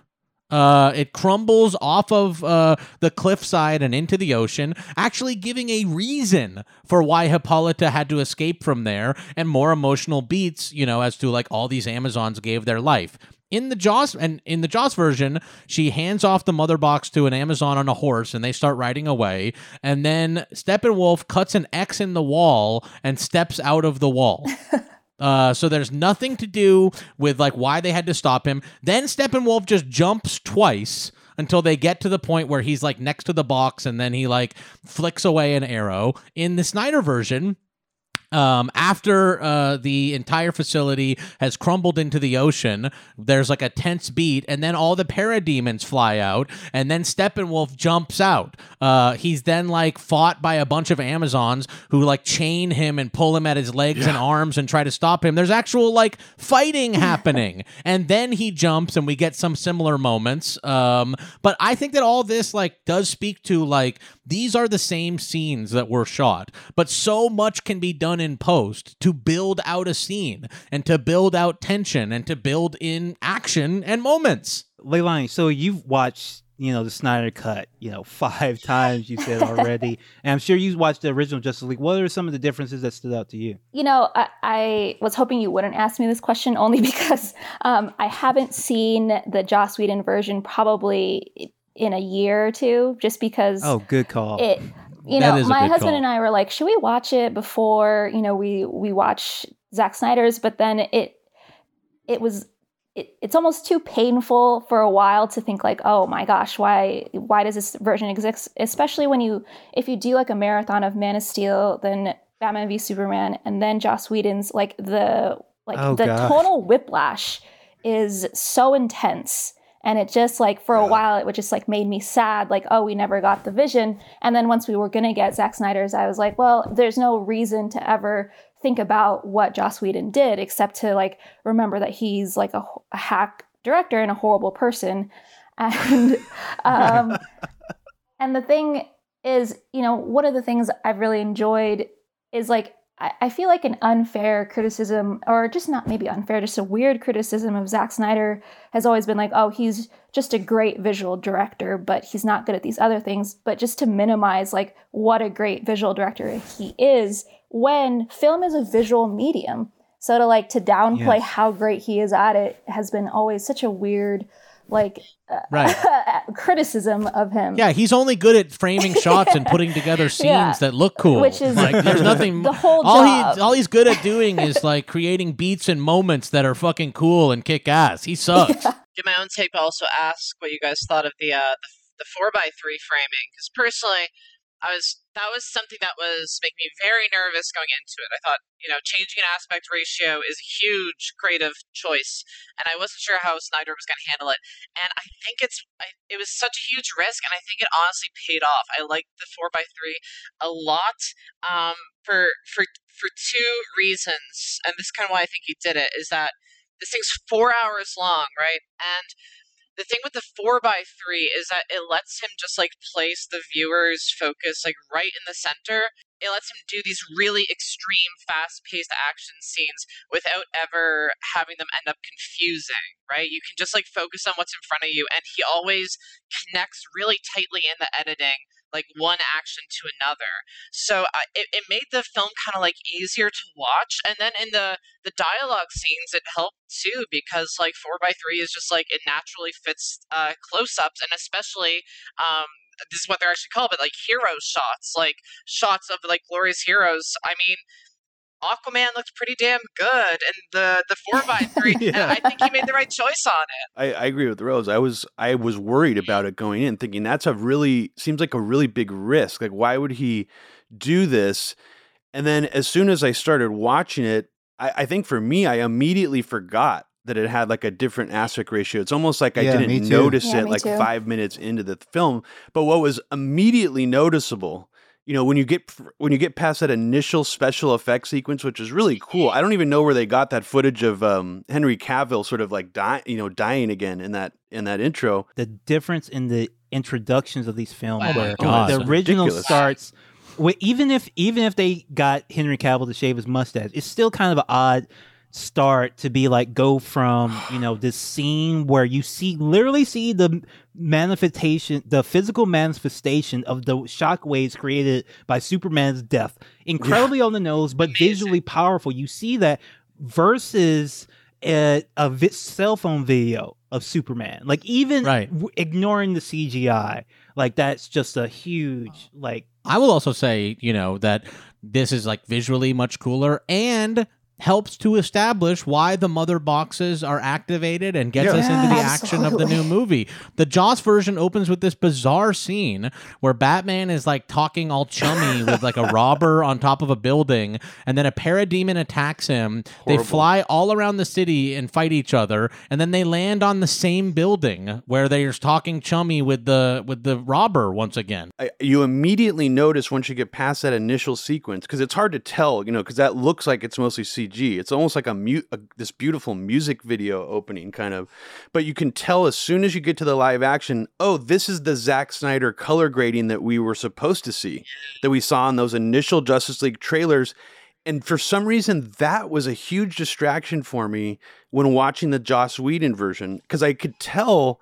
Uh, it crumbles off of uh, the cliffside and into the ocean, actually giving a reason for why Hippolyta had to escape from there, and more emotional beats, you know, as to like all these Amazons gave their life. In the Joss and in the Joss version, she hands off the mother box to an Amazon on a horse, and they start riding away. And then Steppenwolf cuts an X in the wall and steps out of the wall. Uh, so there's nothing to do with like why they had to stop him. Then Steppenwolf just jumps twice until they get to the point where he's like next to the box and then he like flicks away an arrow. In the Snyder version, um, after uh, the entire facility has crumbled into the ocean, there's like a tense beat, and then all the parademons fly out, and then Steppenwolf jumps out. Uh, he's then like fought by a bunch of Amazons who like chain him and pull him at his legs and arms and try to stop him. There's actual like fighting happening, and then he jumps, and we get some similar moments. Um, but I think that all this like does speak to like these are the same scenes that were shot, but so much can be done in post to build out a scene and to build out tension and to build in action and moments. Leilani, so you've watched, you know, the Snyder Cut, you know, five times. You said already, and I'm sure you've watched the original Justice League. What are some of the differences that stood out to you? You know, I, I was hoping you wouldn't ask me this question only because um, I haven't seen the Joss Whedon version probably in a year or two, just because Oh, good call. it. You That know, my husband call. and I were like, should we watch it before you know we we watch Zack Snyder's? But then it it was it, it's almost too painful for a while to think like, oh my gosh, why why does this version exist? Especially when you if you do like a marathon of Man of Steel, then Batman v Superman, and then Joss Whedon's like the like Oh, the gosh. tonal whiplash is so intense and it just like for a while it would just like made me sad like oh we never got the vision. And then once we were gonna get Zack Snyder's I was like well there's no reason to ever think about what Joss Whedon did except to like remember that he's like a, a hack director and a horrible person. And um and the thing is you know one of the things I've really enjoyed is like I I feel like an unfair criticism, or just not maybe unfair, just a weird criticism of Zack Snyder has always been like, oh, he's just a great visual director, but he's not good at these other things. But just to minimize like what a great visual director he is when film is a visual medium. So to like to downplay Yes. how great he is at it has been always such a weird like uh, Right. criticism of him. Yeah, he's only good at framing shots and putting together scenes Yeah. that look cool. Which is like there's nothing the whole all job. he all he's good at doing is like creating beats and moments that are fucking cool and kick ass. He sucks. Give my own tape but also ask what you guys thought of the uh, the, the four by three framing. Because personally, I was that was something that was making me very nervous going into it. I thought, you know, changing an aspect ratio is a huge creative choice, and I wasn't sure how Snyder was going to handle it. And I think it's I, it was such a huge risk, and I think it honestly paid off. I liked the four by three a lot um, for for for two reasons, and this is kind of why I think he did it. Is that this thing's four hours long, right? And the thing with the four by three is that it lets him just like place the viewer's focus like right in the center. It lets him do these really extreme, fast paced action scenes without ever having them end up confusing, right? You can just like focus on what's in front of you, and he always connects really tightly in the editing, like one action to another. So uh, it, it made the film kind of like easier to watch. And then in the the dialogue scenes, it helped too because like four by three is just like it naturally fits uh, close ups and especially um, this is what they're actually called, but like hero shots, like shots of like glorious heroes. I mean. Aquaman looked pretty damn good, and the the four by three. and Yeah. I think he made the right choice on it. I, I agree with Rose. I was I was worried about it going in, thinking that's a really seems like a really big risk. Like, why would he do this? And then as soon as I started watching it, I, I think for me, I immediately forgot that it had like a different aspect ratio. It's almost like I Yeah, me didn't notice Yeah, it like too. five minutes into the film. But what was immediately noticeable, you know, when you get when you get past that initial special effects sequence, which is really cool. I don't even know where they got that footage of um, Henry Cavill sort of like dying, you know, dying again in that in that intro. the difference in the introductions of these films Oh where God. the original ridiculous. starts Wait, even if even if they got Henry Cavill to shave his mustache, it's still kind of an odd start to be like go from you know this scene where you see literally see the manifestation the physical manifestation of the shockwaves created by superman's death. Incredibly on the nose but Amazing. visually powerful. You see that versus a, a vi- cell phone video of superman. Like even Right. w- ignoring the cgi like that's just a huge like I will also say, you know, that this is like visually much cooler and helps to establish why the mother boxes are activated and gets Yeah. us into the Yeah, action of the new movie. The Joss version opens with this bizarre scene where Batman is like talking all chummy with like a robber on top of a building and then a parademon attacks him. They fly all around the city and fight each other and then they land on the same building where they're talking chummy with the with the robber once again. I, you immediately notice once you get past that initial sequence because it's hard to tell, you know, because that looks like it's mostly CG. It's almost like a, mu- a this beautiful music video opening kind of, but you can tell as soon as you get to the live action, oh, this is the Zack Snyder color grading that we were supposed to see, that we saw in those initial Justice League trailers. And for some reason, that was a huge distraction for me when watching the Joss Whedon version because I could tell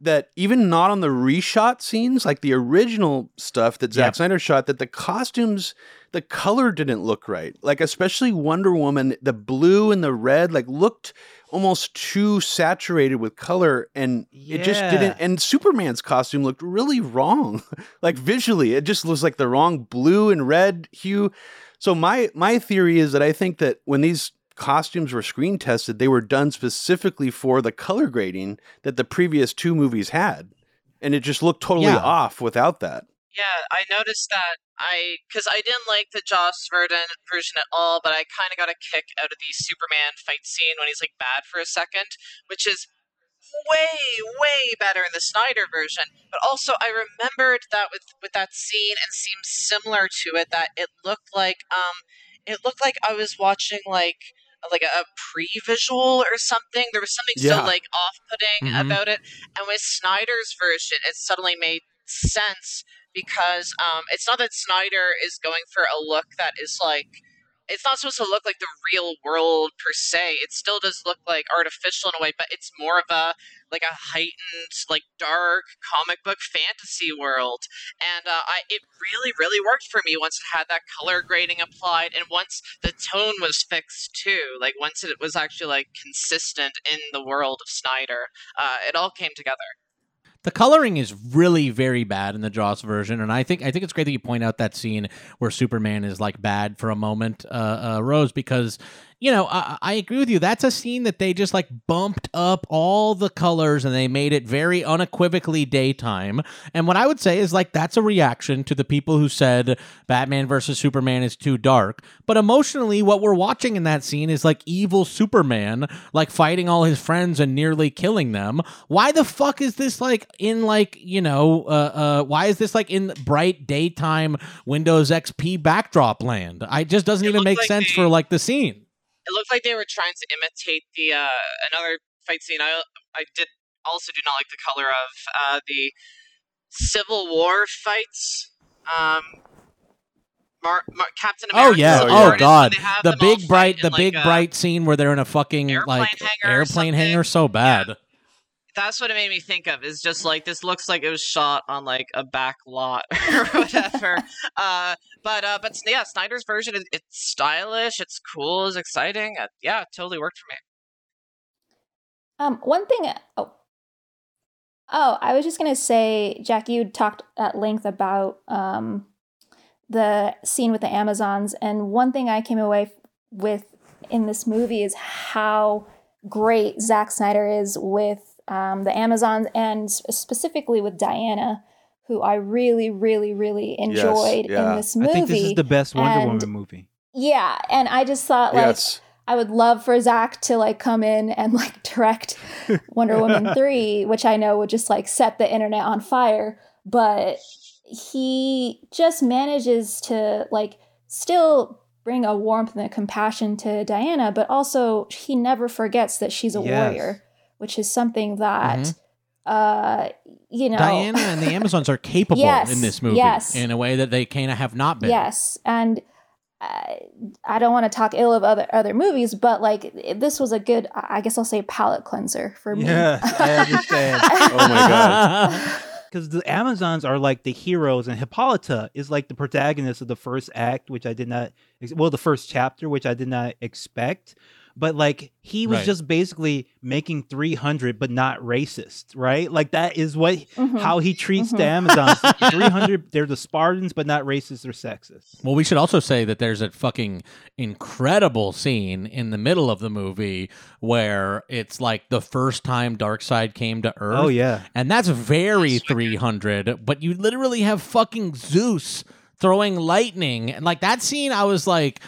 that even not on the reshot scenes, like the original stuff that Zack Yep. Snyder shot, that the costumes, the color didn't look right. Like especially Wonder Woman, the blue and the red, like looked almost too saturated with color, and it just didn't. And Superman's costume looked really wrong, like visually, it just looks like the wrong blue and red hue. So my my theory is that I think that when these costumes were screen tested, they were done specifically for the color grading that the previous two movies had. And it just looked totally Yeah. off without that. Yeah, I noticed that I because I didn't like the Joss Whedon version at all, but I kind of got a kick out of the Superman fight scene when he's like bad for a second, which is way way better in the Snyder version. But also, I remembered that with with that scene and seemed similar to it that it looked like um it looked like I was watching like like a, a pre-visual or something. There was something Yeah. so like off-putting Mhm. about it. And with Snyder's version, it suddenly made sense because um, it's not that Snyder is going for a look that is like it's not supposed to look like the real world per se. It still does look like artificial in a way, but it's more of a like a heightened, like dark comic book fantasy world. And uh, I it really, really worked for me once it had that color grading applied, and once the tone was fixed too. Like once it was actually like consistent in the world of Snyder, uh, it all came together. The coloring is really very bad in the Joss version, and I think I think it's great that you point out that scene where Superman is like bad for a moment, uh, uh, Rose, because you know I, I agree with you. That's a scene that they just like bumped up all the colors and they made it very unequivocally daytime. And what I would say is like that's a reaction to the people who said Batman versus Superman is too dark. But emotionally, what we're watching in that scene is like evil Superman, like fighting all his friends and nearly killing them. Why the fuck is this like in like you know uh, uh why is this like in bright daytime Windows XP backdrop land? I it just doesn't It even make like sense for like the scene. It looked like they were trying to imitate the uh, another fight scene. I I did also do not like the color of uh, the Civil War fights. Um, Mar- Mar- Captain Oh America. yeah! Oh, yeah. Oh god! The big bright, the in, big bright scene where they're in a fucking airplane like hangar airplane hangar. So bad. That's what it made me think of. Is just like this looks like it was shot on like a back lot or whatever. uh, but uh, but yeah, Snyder's version is it's stylish, it's cool, it's exciting. Uh, yeah, it totally worked for me. Um, one thing. Oh, oh, I was just gonna say, Jack, you talked at length about um, the scene with the Amazons, and one thing I came away f- with in this movie is how great Zack Snyder is with um, the Amazons, and specifically with Diana, who I really, really, really enjoyed yeah. in this movie. I think this is the best Wonder and- Woman movie. yeah, and I just thought like. yes. I would love for Zach to like come in and like direct Wonder Woman 3, which I know would just like set the internet on fire. But he just manages to like still bring a warmth and a compassion to Diana, but also he never forgets that she's a Yes. warrior, which is something that Mhm. uh, you know, Diana and the Amazons are capable Yes, in this movie yes. in a way that they kind of have not been. Yes, and uh, I don't want to talk ill of other other movies, but like this was a good, I guess I'll say, palate cleanser for me. Yes, I understand. Oh my God. because the Amazons are like the heroes, and Hippolyta is like the protagonist of the first act, which I did not, well, the first chapter, which I did not expect. But like he was Right. just basically making 300, but not racist, right? Like that is what Mhm. how he treats the Mhm. Amazons. 300, they're the Spartans, but not racist or sexist. Well, we should also say that there's a fucking incredible scene in the middle of the movie where it's like the first time Darkseid came to Earth. Oh yeah, And that's very 300, but you literally have fucking Zeus throwing lightning. And like that scene, I was like,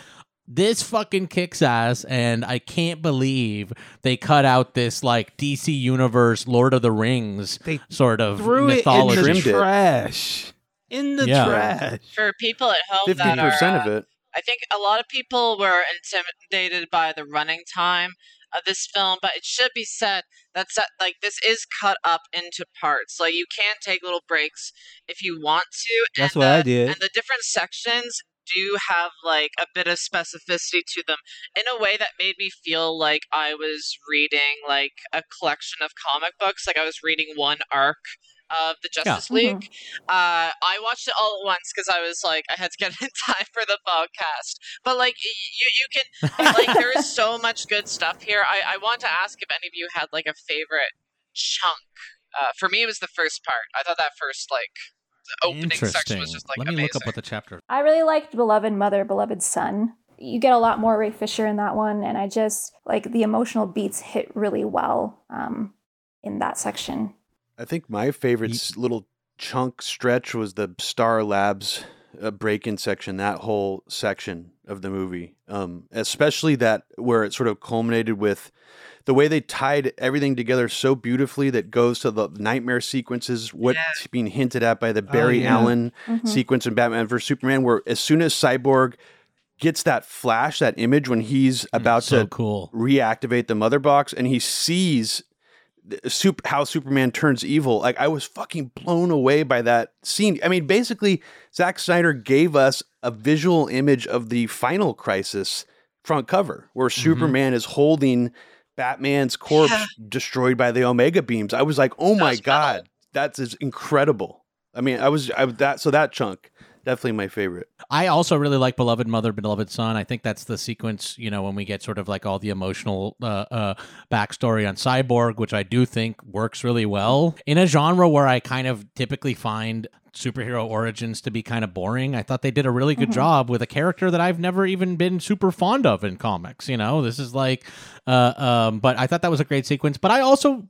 this fucking kicks ass. And I can't believe they cut out this like DC Universe, Lord of the Rings They sort of threw mythology. it in the trash. In the Yeah. trash. For people at home Fifty that are, of it. I think a lot of people were intimidated by the running time of this film, but it should be said that like this is cut up into parts. Like you can take little breaks if you want to. That's and what the, I did. And the different sections do have like a bit of specificity to them in a way that made me feel like I was reading like a collection of comic books. Like I was reading one arc of the Justice Mhm. League. Uh, I watched it all at once because I was like, I had to get it in time for the podcast. But like, you you can like, there is so much good stuff here. I I want to ask if any of you had like a favorite chunk. Uh, for me, it was the first part. I thought that first like the opening section Interesting. was just like Let me amazing. look up what the chapter. I really liked Beloved Mother, Beloved Son. You get a lot more Ray Fisher in that one, and I just like the emotional beats hit really well um, in that section. I think my favorite Ye- little chunk stretch was the Star Labs uh, break-in section. That whole section of the movie, um, especially that where it sort of culminated with the way they tied everything together so beautifully that goes to the nightmare sequences. What's Yeah. being hinted at by the Barry yeah. Allen Mhm. sequence in Batman vs Superman, where as soon as Cyborg gets that flash, that image when he's about so to cool. reactivate the mother box and he sees the how Superman turns evil. Like I was fucking blown away by that scene. I mean, basically, Zack Snyder gave us a visual image of the final crisis front cover where Superman is holding Batman's corpse Yeah. destroyed by the Omega beams. I was like, oh my That's god, that's incredible. I mean, I was I, that so that chunk definitely my favorite. I also really like Beloved Mother, Beloved Son. I think that's the sequence, you know, when we get sort of like all the emotional uh, uh, backstory on Cyborg, which I do think works really well in a genre where I kind of typically find superhero origins to be kind of boring. I thought they did a really good Mhm. job with a character that I've never even been super fond of in comics. You know, this is like, uh, um, but I thought that was a great sequence. But I also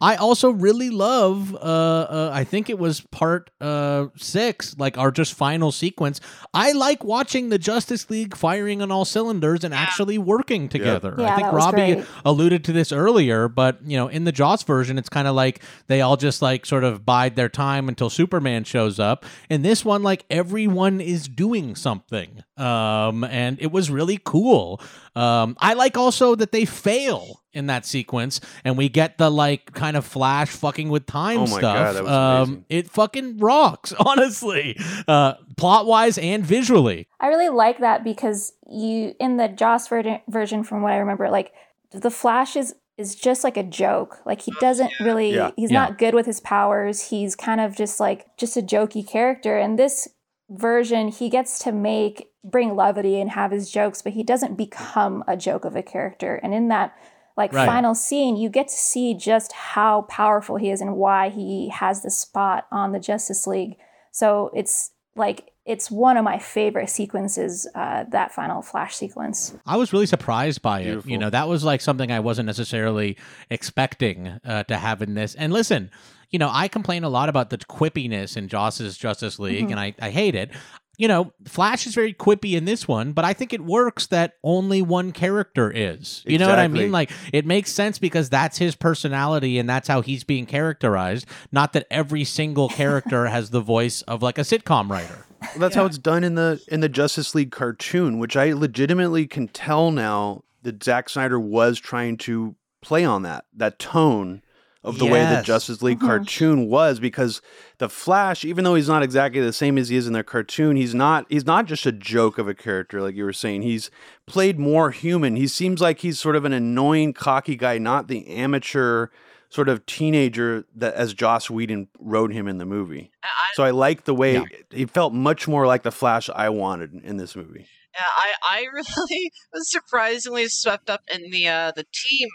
I also really love. Uh, uh, I think it was part uh, six, like our just final sequence. I like watching the Justice League firing on all cylinders and actually working together. Yeah, I think Robbie great. alluded to this earlier, but you know, in the Joss version, it's kind of like they all just like sort of bide their time until Superman shows up. In this one, like everyone is doing something, um, and it was really cool. Um, I like also that they fail in that sequence, and we get the like kind of flash fucking with time Oh my stuff. God, that was um, amazing. it fucking rocks, honestly, uh, plot wise and visually. I really like that because you in the Joss ver- version, from what I remember, like the Flash is is just like a joke. Like he doesn't really, Yeah. he's Yeah. not good with his powers. He's kind of just like just a jokey character. And this version, he gets to make bring levity and have his jokes, but he doesn't become a joke of a character. And in that like Right. final scene, you get to see just how powerful he is and why he has the spot on the Justice League. So it's like it's one of my favorite sequences. Uh, that final Flash sequence. I was really surprised by it. You know, that was like something I wasn't necessarily expecting uh, to have in this. And listen, you know, I complain a lot about the quippiness in Joss's Justice League, Mhm. and I, I hate it. You know, Flash is very quippy in this one, but I think it works that only one character is. You know what I mean? Like, it makes sense because that's his personality and that's how he's being characterized. Not that every single character has the voice of like a sitcom writer. Well, that's how it's done in the in the Justice League cartoon, which I legitimately can tell now that Zack Snyder was trying to play on that that tone of the way the Justice League Mhm. cartoon was because the Flash, even though he's not exactly the same as he is in their cartoon, he's not he's not just a joke of a character like you were saying. He's played more human. He seems like he's sort of an annoying, cocky guy, not the amateur sort of teenager that as Joss Whedon wrote him in the movie. I, I- So I like the way Yeah. he felt much more like the Flash I wanted in this movie. Yeah, I, I really was surprisingly swept up in the uh, the team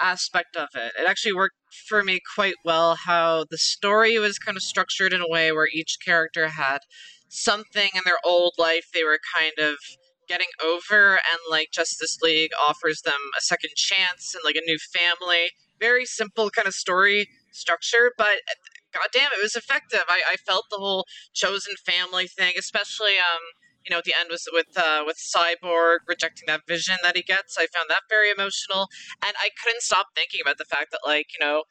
aspect of it. It actually worked for me quite well. How the story was kind of structured in a way where each character had something in their old life they were kind of getting over, and like Justice League offers them a second chance and like a new family. Very simple kind of story structure, but goddamn, it was effective. I, I felt the whole chosen family thing, especially um you know, at the end was with uh, with Cyborg rejecting that vision that he gets. I found that very emotional, and I couldn't stop thinking about the fact that, like, you know,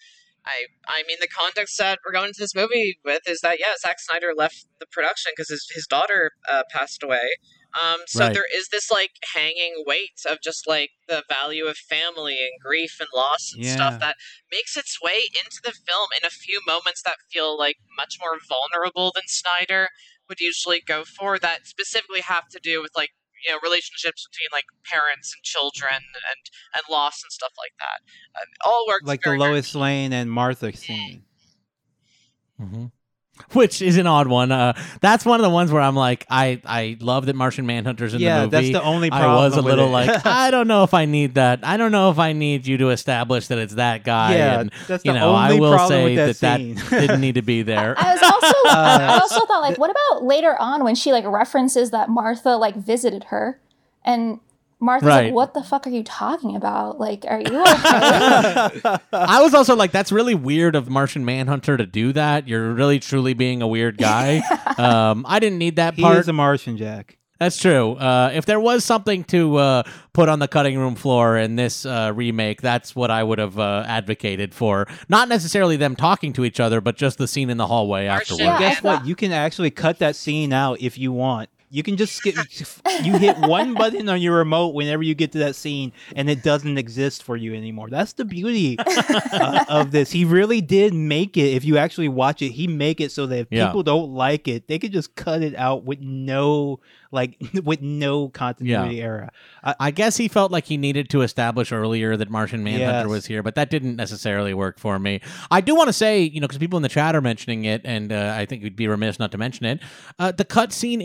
I I mean, the context that we're going into this movie with is that yeah, Zack Snyder left the production because his his daughter uh, passed away. Um, so Right. there is this like hanging weight of just like the value of family and grief and loss and Yeah. stuff that makes its way into the film in a few moments that feel like much more vulnerable than Snyder would usually go for that specifically have to do with like you know relationships between like parents and children and and loss and stuff like that. Uh, all works like the very, very Lois Lane and Martha scene. hmm Which is an odd one. Uh, that's one of the ones where I'm like, I, I love that Martian Manhunter's in yeah, the movie. that's the only I problem. was a little like, I don't know if I need that. I don't know if I need you to establish that it's that guy. yeah, and, that's you the know, I only will problem say with that that, that scene. didn't need to be there. I was also I Uh, also thought like, what about later on when she like references that Martha like visited her, and Martha's Right. like, "What the fuck are you talking about? Like, are you okay?" I was also like, that's really weird of Martian Manhunter to do that. You're really truly being a weird guy. um, I didn't need that he part. is a Martian, Jack. That's true. Uh, if there was something to uh, put on the cutting room floor in this uh, remake, that's what I would have uh, advocated for. Not necessarily them talking to each other, but just the scene in the hallway Martian- afterward. Yeah, I Guess what? You can actually cut that scene out if you want. You can just skip. you hit one button on your remote whenever you get to that scene, and it doesn't exist for you anymore. That's the beauty uh, of this. He really did make it. If you actually watch it, he make it so that if Yeah. people don't like it, they could just cut it out with no like with no continuity error. I guess he felt like he needed to establish earlier that Martian Manhunter Yes. was here, but that didn't necessarily work for me. I do want to say, you know, because people in the chat are mentioning it, and uh, I think we'd be remiss not to mention it. Uh, the cutscene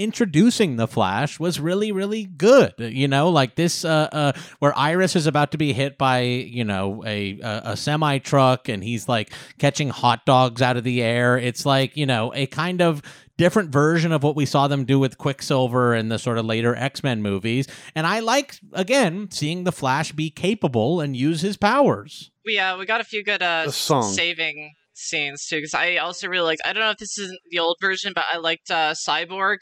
introducing the Flash was really, really good. You know, like this, uh, uh, where Iris is about to be hit by, you know, a a, a semi truck, and he's like catching hot dogs out of the air. It's like, you know, a kind of different version of what we saw them do with Quicksilver and the sort of later X Men movies. And I like, again, seeing the Flash be capable and use his powers. we uh we got a few good uh song. saving scenes too because I also really liked I don't know if this is the old version but I liked uh Cyborg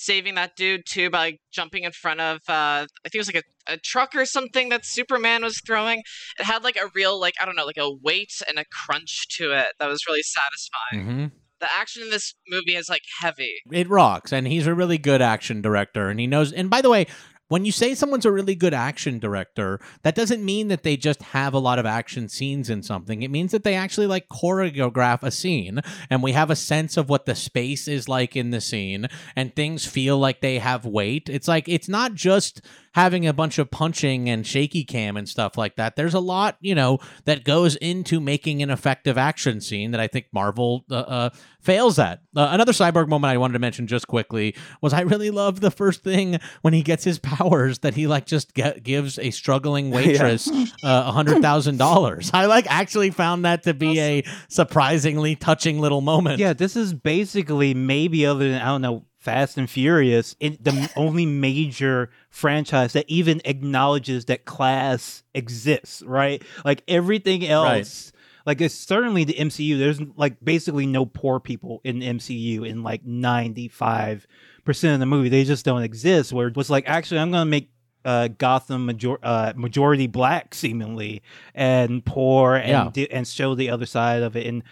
saving that dude too by like, jumping in front of uh I think it was like a, a truck or something that Superman was throwing it had like a real like I don't know like a weight and a crunch to it that was really satisfying Mm-hmm. the action in this movie is like heavy It rocks, and he's a really good action director, and he knows. And by the way, when you say someone's a really good action director, that doesn't mean that they just have a lot of action scenes in something. It means that they actually like choreograph a scene, and we have a sense of what the space is like in the scene, and things feel like they have weight. It's like it's not just having a bunch of punching and shaky cam and stuff like that. There's a lot, you know, that goes into making an effective action scene that I think Marvel uh, uh, fails at. Uh, another cyborg moment I wanted to mention just quickly was I really love the first thing when he gets his powers that he like just get, gives a struggling waitress uh, a hundred thousand dollars. I like actually found that to be a surprisingly touching little moment. Yeah, this is basically maybe other than I don't know Fast and Furious, it, the only major franchise that even acknowledges that class exists, right? Like everything else, like it's certainly the MCU. There's like basically no poor people in MCU in like ninety five percent of the movie. They just don't exist. Where it was like, actually, I'm gonna make uh, Gotham major- uh, majority black, seemingly, and poor, and Yeah. di- and show the other side of it in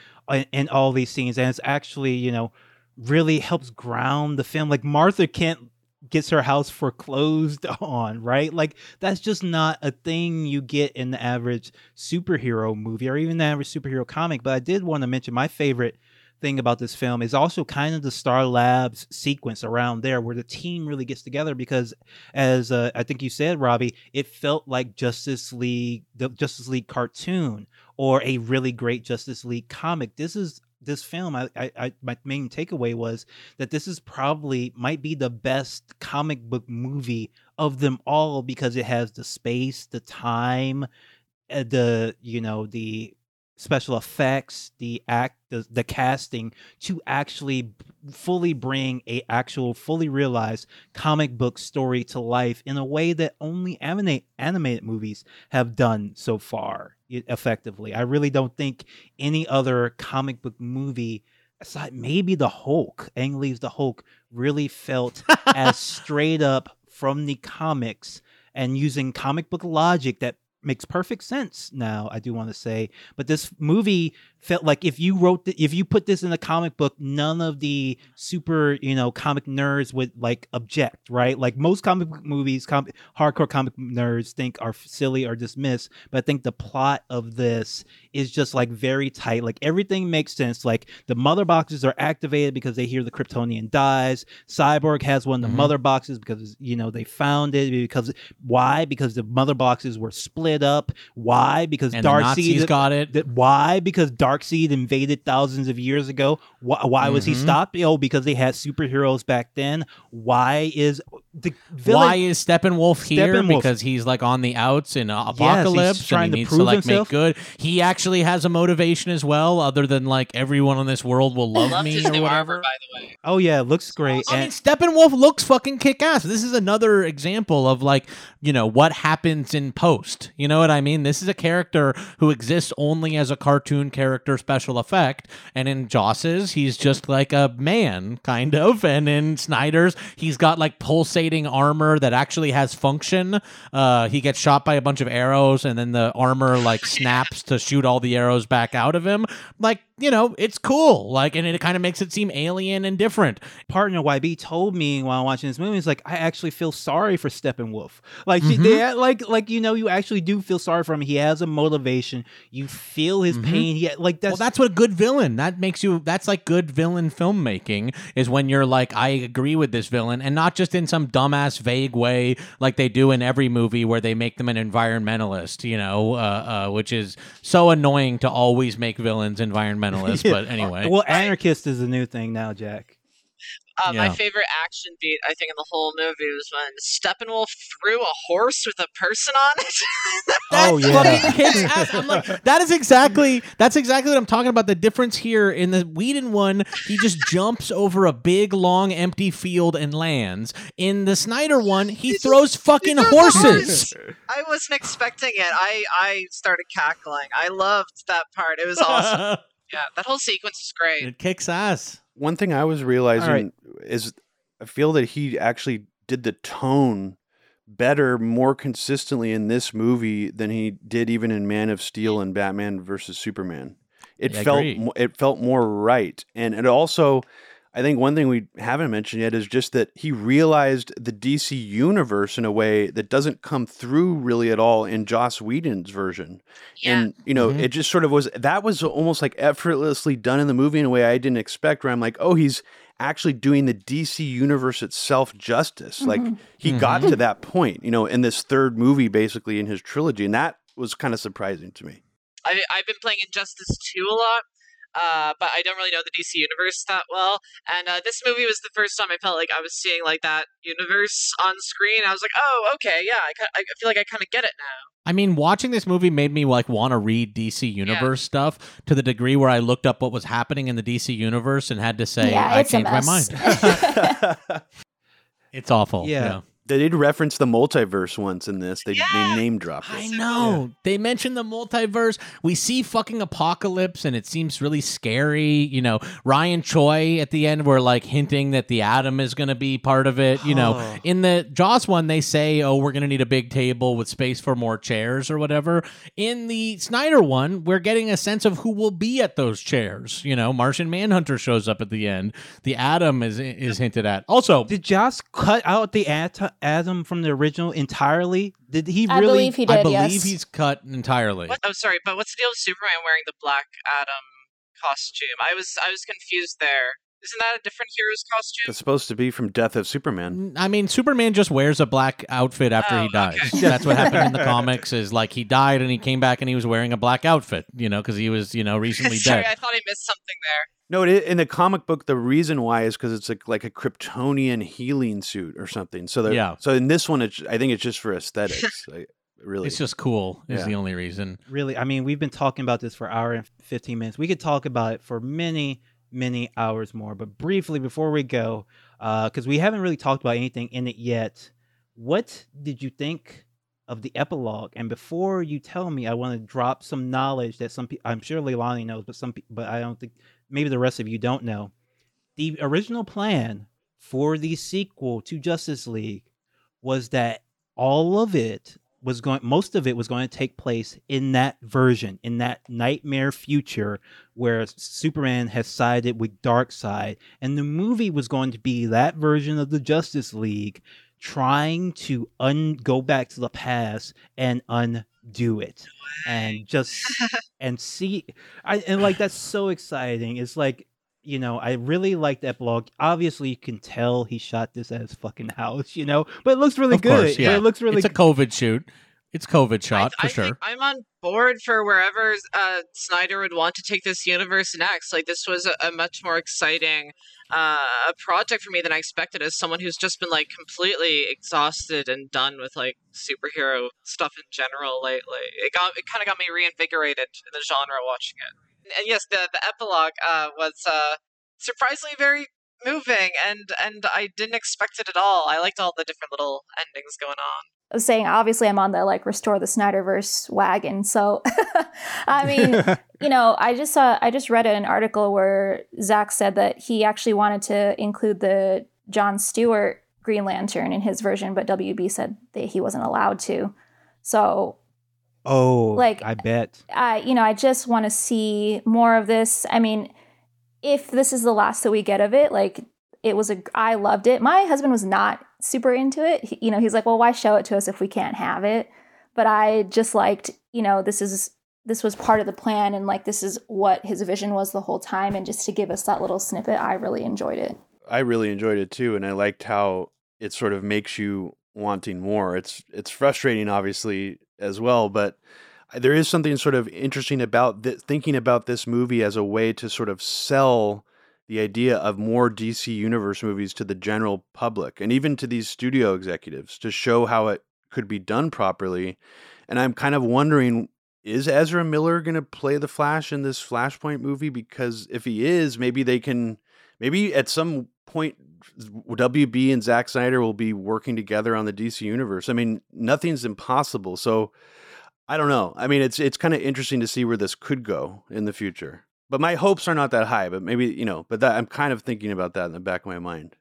in all these scenes, and it's actually you know really helps ground the film. Like Martha can't gets her house foreclosed on, right? Like that's just not a thing you get in the average superhero movie or even the average superhero comic. But I did want to mention my favorite thing about this film is also kind of the Star Labs sequence around there where the team really gets together because as uh, I think you said Robbie it felt like Justice League the Justice League cartoon or a really great Justice League comic this is this film I, I, I my main takeaway was that this is probably might be the best comic book movie of them all because it has the space the time uh, the you know the special effects, the act, the, the casting to actually fully bring a actual, fully realized comic book story to life in a way that only animate, animated movies have done so far effectively. I really don't think any other comic book movie aside maybe the Hulk, Ang Lee's The Hulk, really felt as straight up from the comics and using comic book logic that makes perfect sense now i do want to say but this movie felt like if you wrote the, if you put this in a comic book none of the super you know comic nerds would like object right? Like most comic book movies com- hardcore comic nerds think are silly or dismiss but i think the plot of this is just like very tight. Like everything makes sense. Like the mother boxes are activated because they hear the kryptonian dies. Cyborg has one of the Mhm. mother boxes because you know they found it because why? Because the mother boxes were split up. Why? Because And the darkseid Nazis got it. that why? Because Darkseid invaded thousands of years ago. Why, why was he Mhm. stopped? Oh, because they had superheroes back then. Why is the villain? Why is Steppenwolf here? Steppenwolf. Because he's like on the outs in Apokolips trying and to needs prove to like himself. make good. He actually has a motivation as well, other than like everyone on this world will love me or whatever. armor, by the way. oh yeah, it looks great. I mean, Steppenwolf looks fucking kick ass. This is another example of like, you know, what happens in post. You know what I mean? This is a character who exists only as a cartoon character special effect. And in Joss's, he's just like a man, kind of. And in Snyder's, he's got like pulsating armor that actually has function. Uh, he gets shot by a bunch of arrows, and then the armor like snaps to shoot all the arrows back out of him. Like, you know, it's cool. Like, and it kind of makes it seem alien and different. partner YB told me while watching this movie, he's like, I actually feel sorry for Steppenwolf. Like, Mhm. they, like, like you know, you actually do feel sorry for him. He has a motivation. You feel his Mhm. pain. He like that's well, that's what a good villain. That makes you. That's like good villain filmmaking. Is when you're like, I agree with this villain, and not just in some dumbass vague way like they do in every movie where they make them an environmentalist. You know, uh, uh, which is so annoying to always make villains environmentalists. Yeah. But anyway, well, anarchist is a new thing now, Jack. Uh, My favorite action beat, I think, in the whole movie was when Steppenwolf threw a horse with a person on it. Oh, yeah. ass. I'm like, that is exactly that's exactly what I'm talking about. The difference here in the Whedon one, he just jumps over a big, long, empty field and lands. In the Snyder one, he He throws fucking throws a horses. I wasn't expecting it. I I started cackling. I loved that part. It was awesome. Yeah, that whole sequence is great. it kicks ass. One thing I was realizing is I feel that he actually did the tone better, more consistently in this movie than he did even in Man of Steel and Batman versus Superman. It Yeah, felt it felt more right, and it also. I think one thing we haven't mentioned yet is just that he realized the DC universe in a way that doesn't come through really at all in Joss Whedon's version. Yeah. And you know, Mhm. it just sort of was that was almost like effortlessly done in the movie in a way I didn't expect. Where I'm like, oh, he's actually doing the DC universe itself justice. Like Mhm. he got Mhm. to that point, you know, in this third movie, basically in his trilogy, and that was kind of surprising to me. I've been playing Injustice 2 a lot, uh, but I don't really know the DC universe that well. And uh, this movie was the first time I felt like I was seeing like that universe on screen. I was like, oh, okay, yeah, I, I feel like I kind of get it now. I mean, watching this movie made me like want to read DC Universe stuff to the degree where I looked up what was happening in the DC Universe and had to say yeah, I changed my mind. It's awful. Yeah. yeah. They did reference the multiverse once in this. They, Yeah. they name dropped I it. know. They mentioned the multiverse. We see fucking Apokolips and it seems really scary. You know, Ryan Choi at the end were like hinting that the atom is going to be part of it. You know, in the Joss one, they say, oh, we're going to need a big table with space for more chairs or whatever. In the Snyder one, we're getting a sense of who will be at those chairs. You know, Martian Manhunter shows up at the end. The atom is is hinted at. Also, Did Joss cut out the at- Adam from the original entirely? Did he I really? believe he did. I believe yes. he's cut entirely. What? Oh, sorry, but what's the deal with Superman wearing the Black Adam costume? I was I was confused there. Isn't that a different hero's costume? It's supposed to be from Death of Superman. I mean, Superman just wears a black outfit after he Oh, dies. okay. That's what happened in the comics. Is like he died and he came back and he was wearing a black outfit. You know, because he was you know recently sorry, dead. I thought I missed something there. No, it, in the comic book, the reason why is because it's like, like a Kryptonian healing suit or something. So Yeah. So in this one, it's, I think it's just for aesthetics. like, really. It's just cool. Is Yeah. the only reason. really? I mean, we've been talking about this for an hour and fifteen minutes. We could talk about it for many, many hours more. But briefly, before we go, uh, because we haven't really talked about anything in it yet, what did you think of the epilogue? And before you tell me, I want to drop some knowledge that some people, I'm sure Leilani knows, but some, pe- but I don't think maybe the rest of you don't know. The original plan for the sequel to Justice League was that all of it was going most of it was going to take place in that version in that nightmare future where superman has sided with darkseid and the movie was going to be that version of the justice league trying to un go back to the past and undo it and just and see I, and like that's so exciting it's like you know i really like the epilogue obviously you can tell he shot this at his fucking house you know but it looks really Of good course, yeah. it looks really it's a COVID shoot. It's COVID shot I, for I sure. I'm on board for wherever uh, Snyder would want to take this universe next. Like this was a, a much more exciting uh, project for me than I expected. As someone who's just been like completely exhausted and done with like superhero stuff in general lately, it got it kind of got me reinvigorated in the genre watching it. And yes, the the epilogue uh, was uh, surprisingly very moving, and and I didn't expect it at all. I liked all the different little endings going on. I was saying obviously I'm on the like restore the Snyderverse wagon. So I mean, you know, I just saw I just read an article where Zack said that he actually wanted to include the John Stewart Green Lantern in his version, but WB said that he wasn't allowed to. So Oh, Like- I bet. I, you know, I just want to see more of this. I mean, if this is the last that we get of it, like it was a, I loved it. My husband was not super into it. He, you know, he's like, well, why show it to us if we can't have it? But I just liked, you know, this is this was part of the plan, and like this is what his vision was the whole time, and just to give us that little snippet, I really enjoyed it. I really enjoyed it too, and I liked how it sort of makes you wanting more. It's it's frustrating, obviously, as well, but there is something sort of interesting about th- thinking about this movie as a way to sort of sell the idea of more DC Universe movies to the general public and even to these studio executives to show how it could be done properly. And I'm kind of wondering is Ezra Miller going to play the Flash in this Flashpoint movie? Because if he is, maybe they can, maybe at some point, WB and Zack Snyder will be working together on the DC universe. I mean, nothing's impossible. So I don't know. I mean, it's it's kind of interesting to see where this could go in the future. But my hopes are not that high. But maybe you know. But that I'm kind of thinking about that in the back of my mind.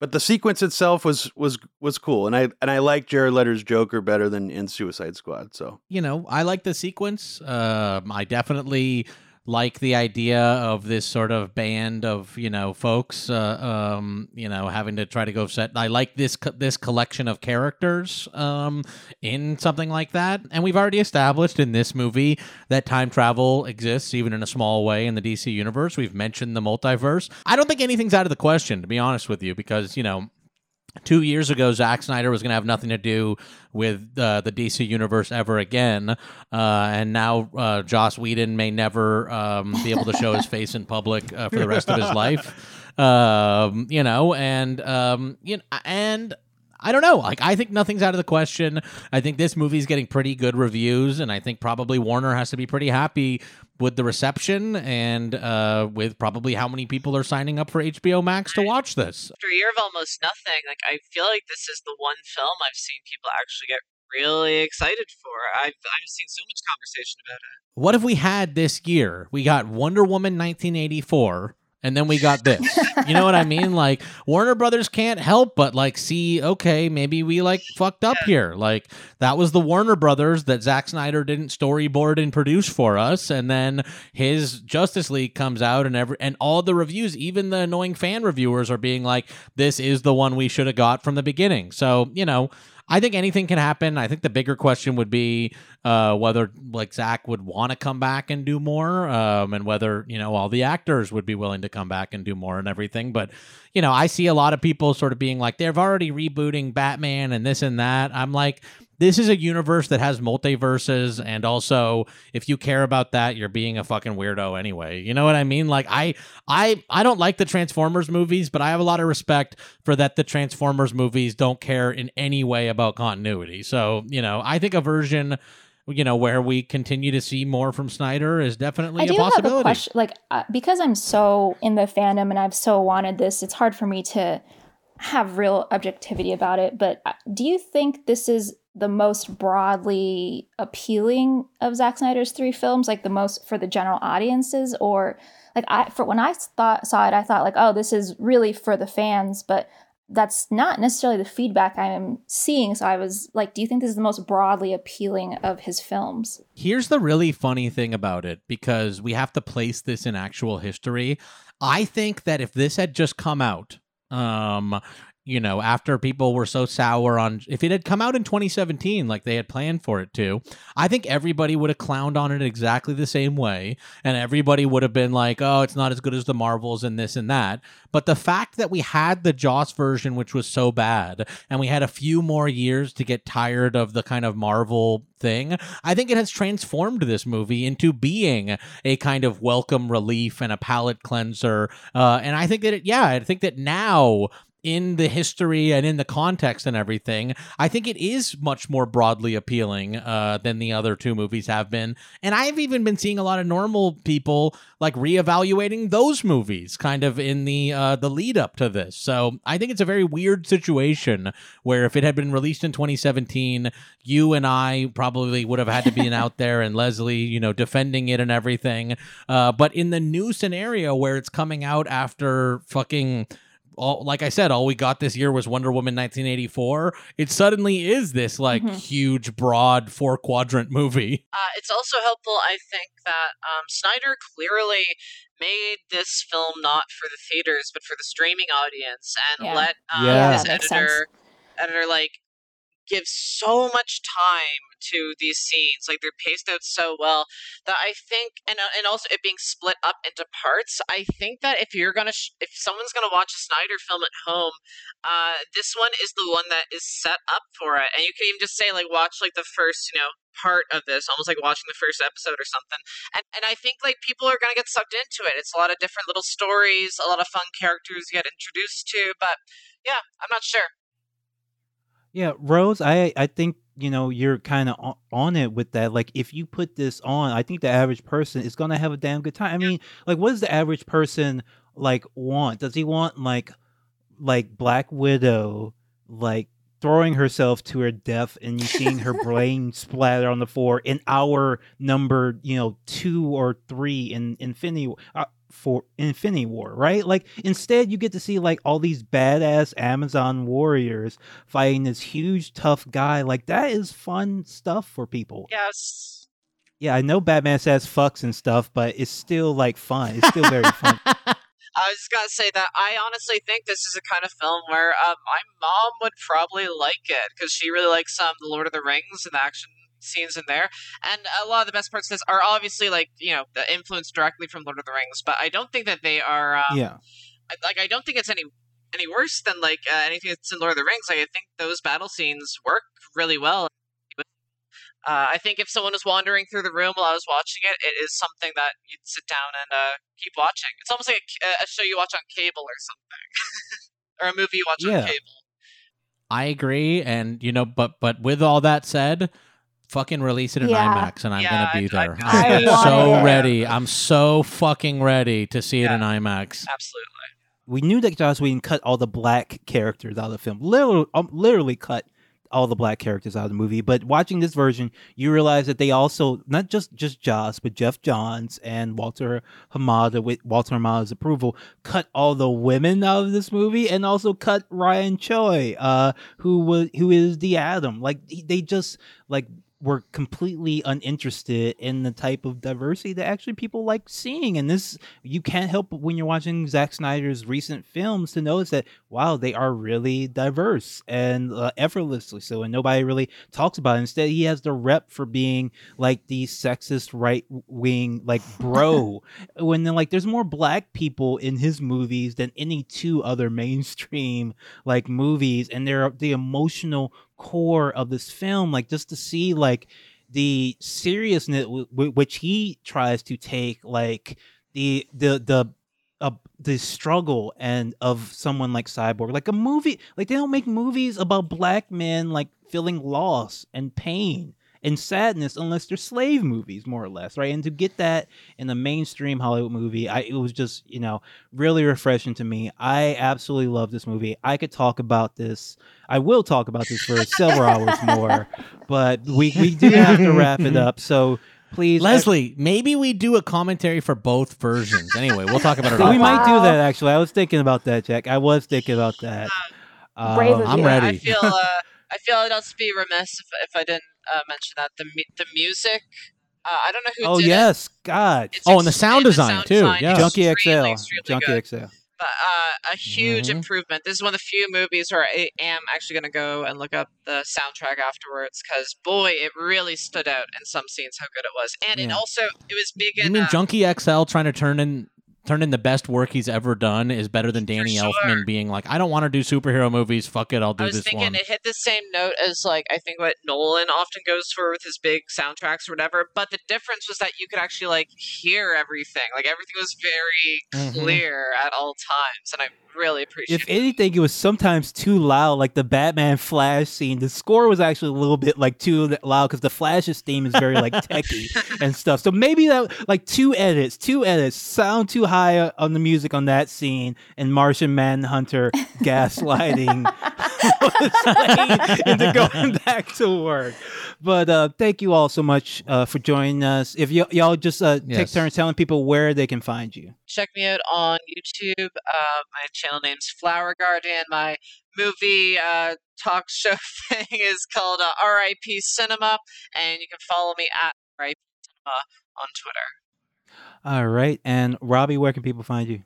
But the sequence itself was was was cool, and I and I like Jared Leto's Joker better than in Suicide Squad. So you know, I like the sequence. Um, I definitely like the idea of this sort of band of you know folks, uh, um, you know, having to try to go set. I like this co- this collection of characters um, in something like that, and we've already established in this movie that time travel exists even in a small way in the DC universe. We've mentioned the multiverse. I don't think anything's out of the question, to be honest with you, because you know two years ago, Zack Snyder was going to have nothing to do with uh, the DC universe ever again, uh, and now uh, Joss Whedon may never um, be able to show his face in public uh, for the rest of his life. Um, you know, and um, you know, and I don't know. Like, I think nothing's out of the question. I think this movie's getting pretty good reviews, and I think probably Warner has to be pretty happy with the reception and uh, with probably how many people are signing up for HBO Max to watch this. After a year of almost nothing, like I feel like this is the one film I've seen people actually get really excited for. I've I've seen so much conversation about it. What have we had this year? We got Wonder Woman 1984 and then we got this. you know what I mean? Like Warner Brothers can't help but like see, okay, maybe we like fucked up here. Like that was the Warner Brothers that Zack Snyder didn't storyboard and produce for us, and then his Justice League comes out, and every and all the reviews, even the annoying fan reviewers, are being like, "This is the one we should have got from the beginning." So you know. I think anything can happen. I think the bigger question would be uh, whether like Zack would want to come back and do more, um, and whether you know all the actors would be willing to come back and do more and everything. But you know, I see a lot of people sort of being like they're already rebooting Batman and this and that. I'm like, this is a universe that has multiverses and also if you care about that you're being a fucking weirdo anyway you know what i mean like i i i don't like the transformers movies but i have a lot of respect for that the transformers movies don't care in any way about continuity so you know i think a version you know where we continue to see more from Snyder is definitely I a do possibility. have a question, like uh, because I'm so in the fandom and I've so wanted this, it's hard for me to have real objectivity about it. But uh, do you think this is the most broadly appealing of Zack Snyder's three films, like the most for the general audiences, or like I for when I thought saw it, I thought like, oh, this is really for the fans, but that's not necessarily the feedback I'm seeing. So I was like, do you think this is the most broadly appealing of his films? Here's the really funny thing about it because we have to place this in actual history. I think that if this had just come out um you know, after people were so sour on if it had come out in 2017 like they had planned for it to, I think everybody would have clowned on it exactly the same way and everybody would have been like, "Oh, it's not as good as the Marvels and this and that." But the fact that we had the Joss version which was so bad and we had a few more years to get tired of the kind of Marvel thing, I think it has transformed this movie into being a kind of welcome relief and a palate cleanser. Uh, and I think that it, yeah, I think that now in the history and in the context and everything, I think it is much more broadly appealing uh, than the other two movies have been. And I've even been seeing a lot of normal people like reevaluating those movies, kind of in the uh, the lead up to this. So I think it's a very weird situation where if it had been released in 2017, you and I probably would have had to be out there, and Leslie, you know, defending it and everything. Uh, but in the new scenario where it's coming out after fucking all like I said, all we got this year was Wonder Woman 1984. It suddenly is this like Mhm. huge, broad four quadrant movie. Uh, it's also helpful, I think, that um, Snyder clearly made this film not for the theaters but for the streaming audience, and Yeah. let um, Yeah. his That makes editor editor like give so much time to these scenes like they're paced out so well that i think and uh, and also it being split up into parts i think that if you're gonna sh- if someone's gonna watch a snyder film at home uh this one is the one that is set up for it. And you can even just say like watch like the first you know part of this almost like watching the first episode or something. And and i think like people are gonna get sucked into it. It's a lot of different little stories a lot of fun characters you get introduced to but yeah i'm not sure. Yeah, Rose, I I think you know you're kind of on it with that. Like, if you put this on, I think the average person is gonna have a damn good time. I mean, like, what does the average person like want? Does he want like like Black Widow, like throwing herself to her death and you seeing her brain splatter on the floor in our number, you know, two or three in Infinity uh, for Infinity War, right? Like instead you get to see like all these badass Amazon warriors fighting this huge tough guy. Like that is fun stuff for people. yes Yeah, I know Batman says fucks and stuff, but it's still like fun. It's still very fun. I was just gonna say that I honestly think this is a kind of film where uh, my mom would probably like it because she really likes um, the Lord of the Rings and the action scenes in there, and a lot of the best parts of this are obviously like you know the influence directly from Lord of the Rings, but I don't think that they are um, Yeah. I- like I don't think it's any any worse than like uh, anything that's in Lord of the Rings. Like I think those battle scenes work really well. Uh, I think if someone was wandering through the room while I was watching it, it is something that you'd sit down and uh, keep watching. It's almost like a, a show you watch on cable or something, or a movie you watch Yeah. on cable. I agree, and you know, but but with all that said, fucking release it in Yeah. IMAX, and I'm Yeah, gonna be I- I- there. I I'm so it. ready. I'm so fucking ready to see it in IMAX. Absolutely. we knew that Joss Whedon cut all the black characters out of the film. Literally, um, literally cut all the black characters out of the movie. But watching this version, you realize that they also not just just Joss, but Jeff Johns and Walter Hamada with Walter Hamada's approval, cut all the women out of this movie, and also cut Ryan Choi, uh, who was who is the Atom. Like he- they just like were completely uninterested in the type of diversity that actually people like seeing. And this, you can't help when you're watching Zack Snyder's recent films to notice that, wow, they are really diverse and uh, effortlessly so. And nobody really talks about it. Instead, he has the rep for being like the sexist right wing, like bro. when then, like, there's more black people in his movies than any two other mainstream like movies. And they're the emotional core of this film like just to see like the seriousness w- w- which he tries to take like the the the uh, the struggle and of someone like cyborg. Like a movie like they don't make movies about black men like feeling loss and pain and sadness unless they're slave movies more or less right and to get that in a mainstream hollywood movie i it was just you know really refreshing to me i absolutely love this movie i could talk about this I will talk about this for several hours more, but we, we do have to wrap it up. So please, Leslie, maybe we do a commentary for both versions. Anyway, we'll talk about it. we might do that. Actually, I was thinking about that, Jack. I was thinking about that. Brave Um, I'm you. ready. I feel uh, I feel I'd also be remiss if, if I didn't uh, mention that the the music. Uh, I don't know who Oh did it. yes, God, It's Oh, and the ex- sound the design, sound too, design yeah. Junkie extremely, XL, extremely Junkie good. XL. But uh, a huge Mhm. improvement. This is one of the few movies where I am actually going to go and look up the soundtrack afterwards because boy, it really stood out in some scenes how good it was, and it also it was big You in. mean uh, Junkie XL trying to turn in turn in the best work he's ever done is better than Danny sure. Elfman being like, I don't want to do superhero movies. Fuck it, I'll do I was this thinking one. it hit the same note as like I think what Nolan often goes for with his big soundtracks or whatever. But the difference was that you could actually like hear everything. Like everything was very Mhm. clear at all times, and I really appreciate. If anything, it was sometimes too loud. Like the Batman Flash scene, the score was actually a little bit like too loud because the Flash's theme is very like techy and stuff. So maybe that like two edits, two edits, sound too high on the music on that scene, and Martian Manhunter gaslighting into going back to work. But uh, thank you all so much uh, for joining us. If y- y'all just uh, take turns telling people where they can find you. Check me out on YouTube. Uh, my channel name's Flower Guardian. My movie uh, talk show thing is called uh, RIP Cinema, and you can follow me at RIP Cinema on Twitter. All right, and Robbie, where can people find you?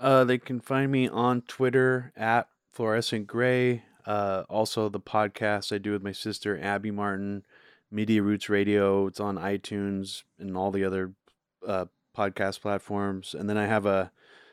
Uh, they can find me on Twitter at fluorescent gray. Uh, also the podcast I do with my sister Abby Martin, Media Roots Radio. It's on iTunes and all the other uh, podcast platforms. And then I have a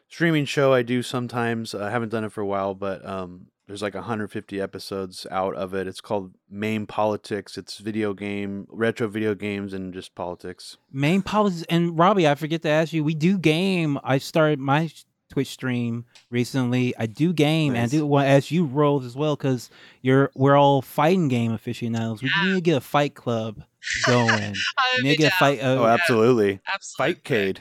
streaming show I do sometimes. I haven't done it for a while, but um, there's like 150 episodes out of it. It's called Main Politics. It's video game, retro video games, and just politics. Main politics and Robbie, I forget to ask you. We do game. I started my Twitch stream recently. I do game and I do want to ask you roles as well because you're we're all fighting game aficionados. We need to get a fight club going. We need be to get a fight. Uh, Oh, absolutely. Absolutely. Fightcade.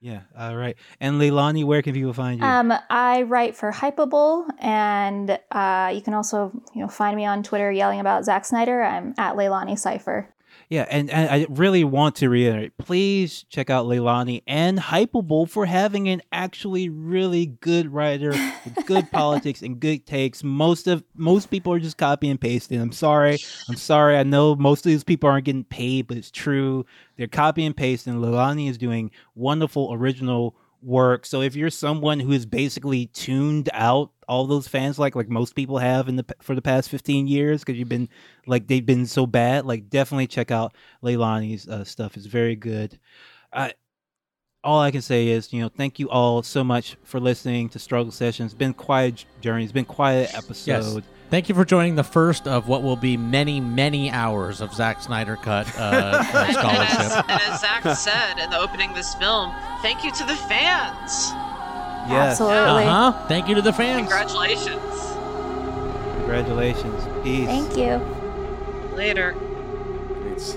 Yeah. All right. And Leilani, where can people find you? Um, I write for Hypable, and uh, you can also you know find me on Twitter yelling about Zack Snyder. I'm at Leilani Cipher. Yeah, and, and I really want to reiterate, please check out Leilani and Hypable for having an actually really good writer with good politics and good takes. Most of most people are just copy and pasting. I'm sorry. I'm sorry. I know most of these people aren't getting paid, but it's true. They're copy and pasting. Leilani is doing wonderful original work. So if you're someone who is basically tuned out all those fans like like most people have in the for the past 15 years because you've been like they've been so bad like definitely check out Leilani's uh, stuff. It's very good. I all I can say is you know thank you all so much for listening to Struggle Sessions. It's been quiet a journey. It's been quiet an episode. Thank you for joining the first of what will be many, many hours of Zack Snyder cut uh, uh, And, and, as, scholarship. and as Zack said in the opening of this film, thank you to the fans. Yes Absolutely. Uh huh. Thank you to the fans. Congratulations. Congratulations. Peace. Thank you. Later. It's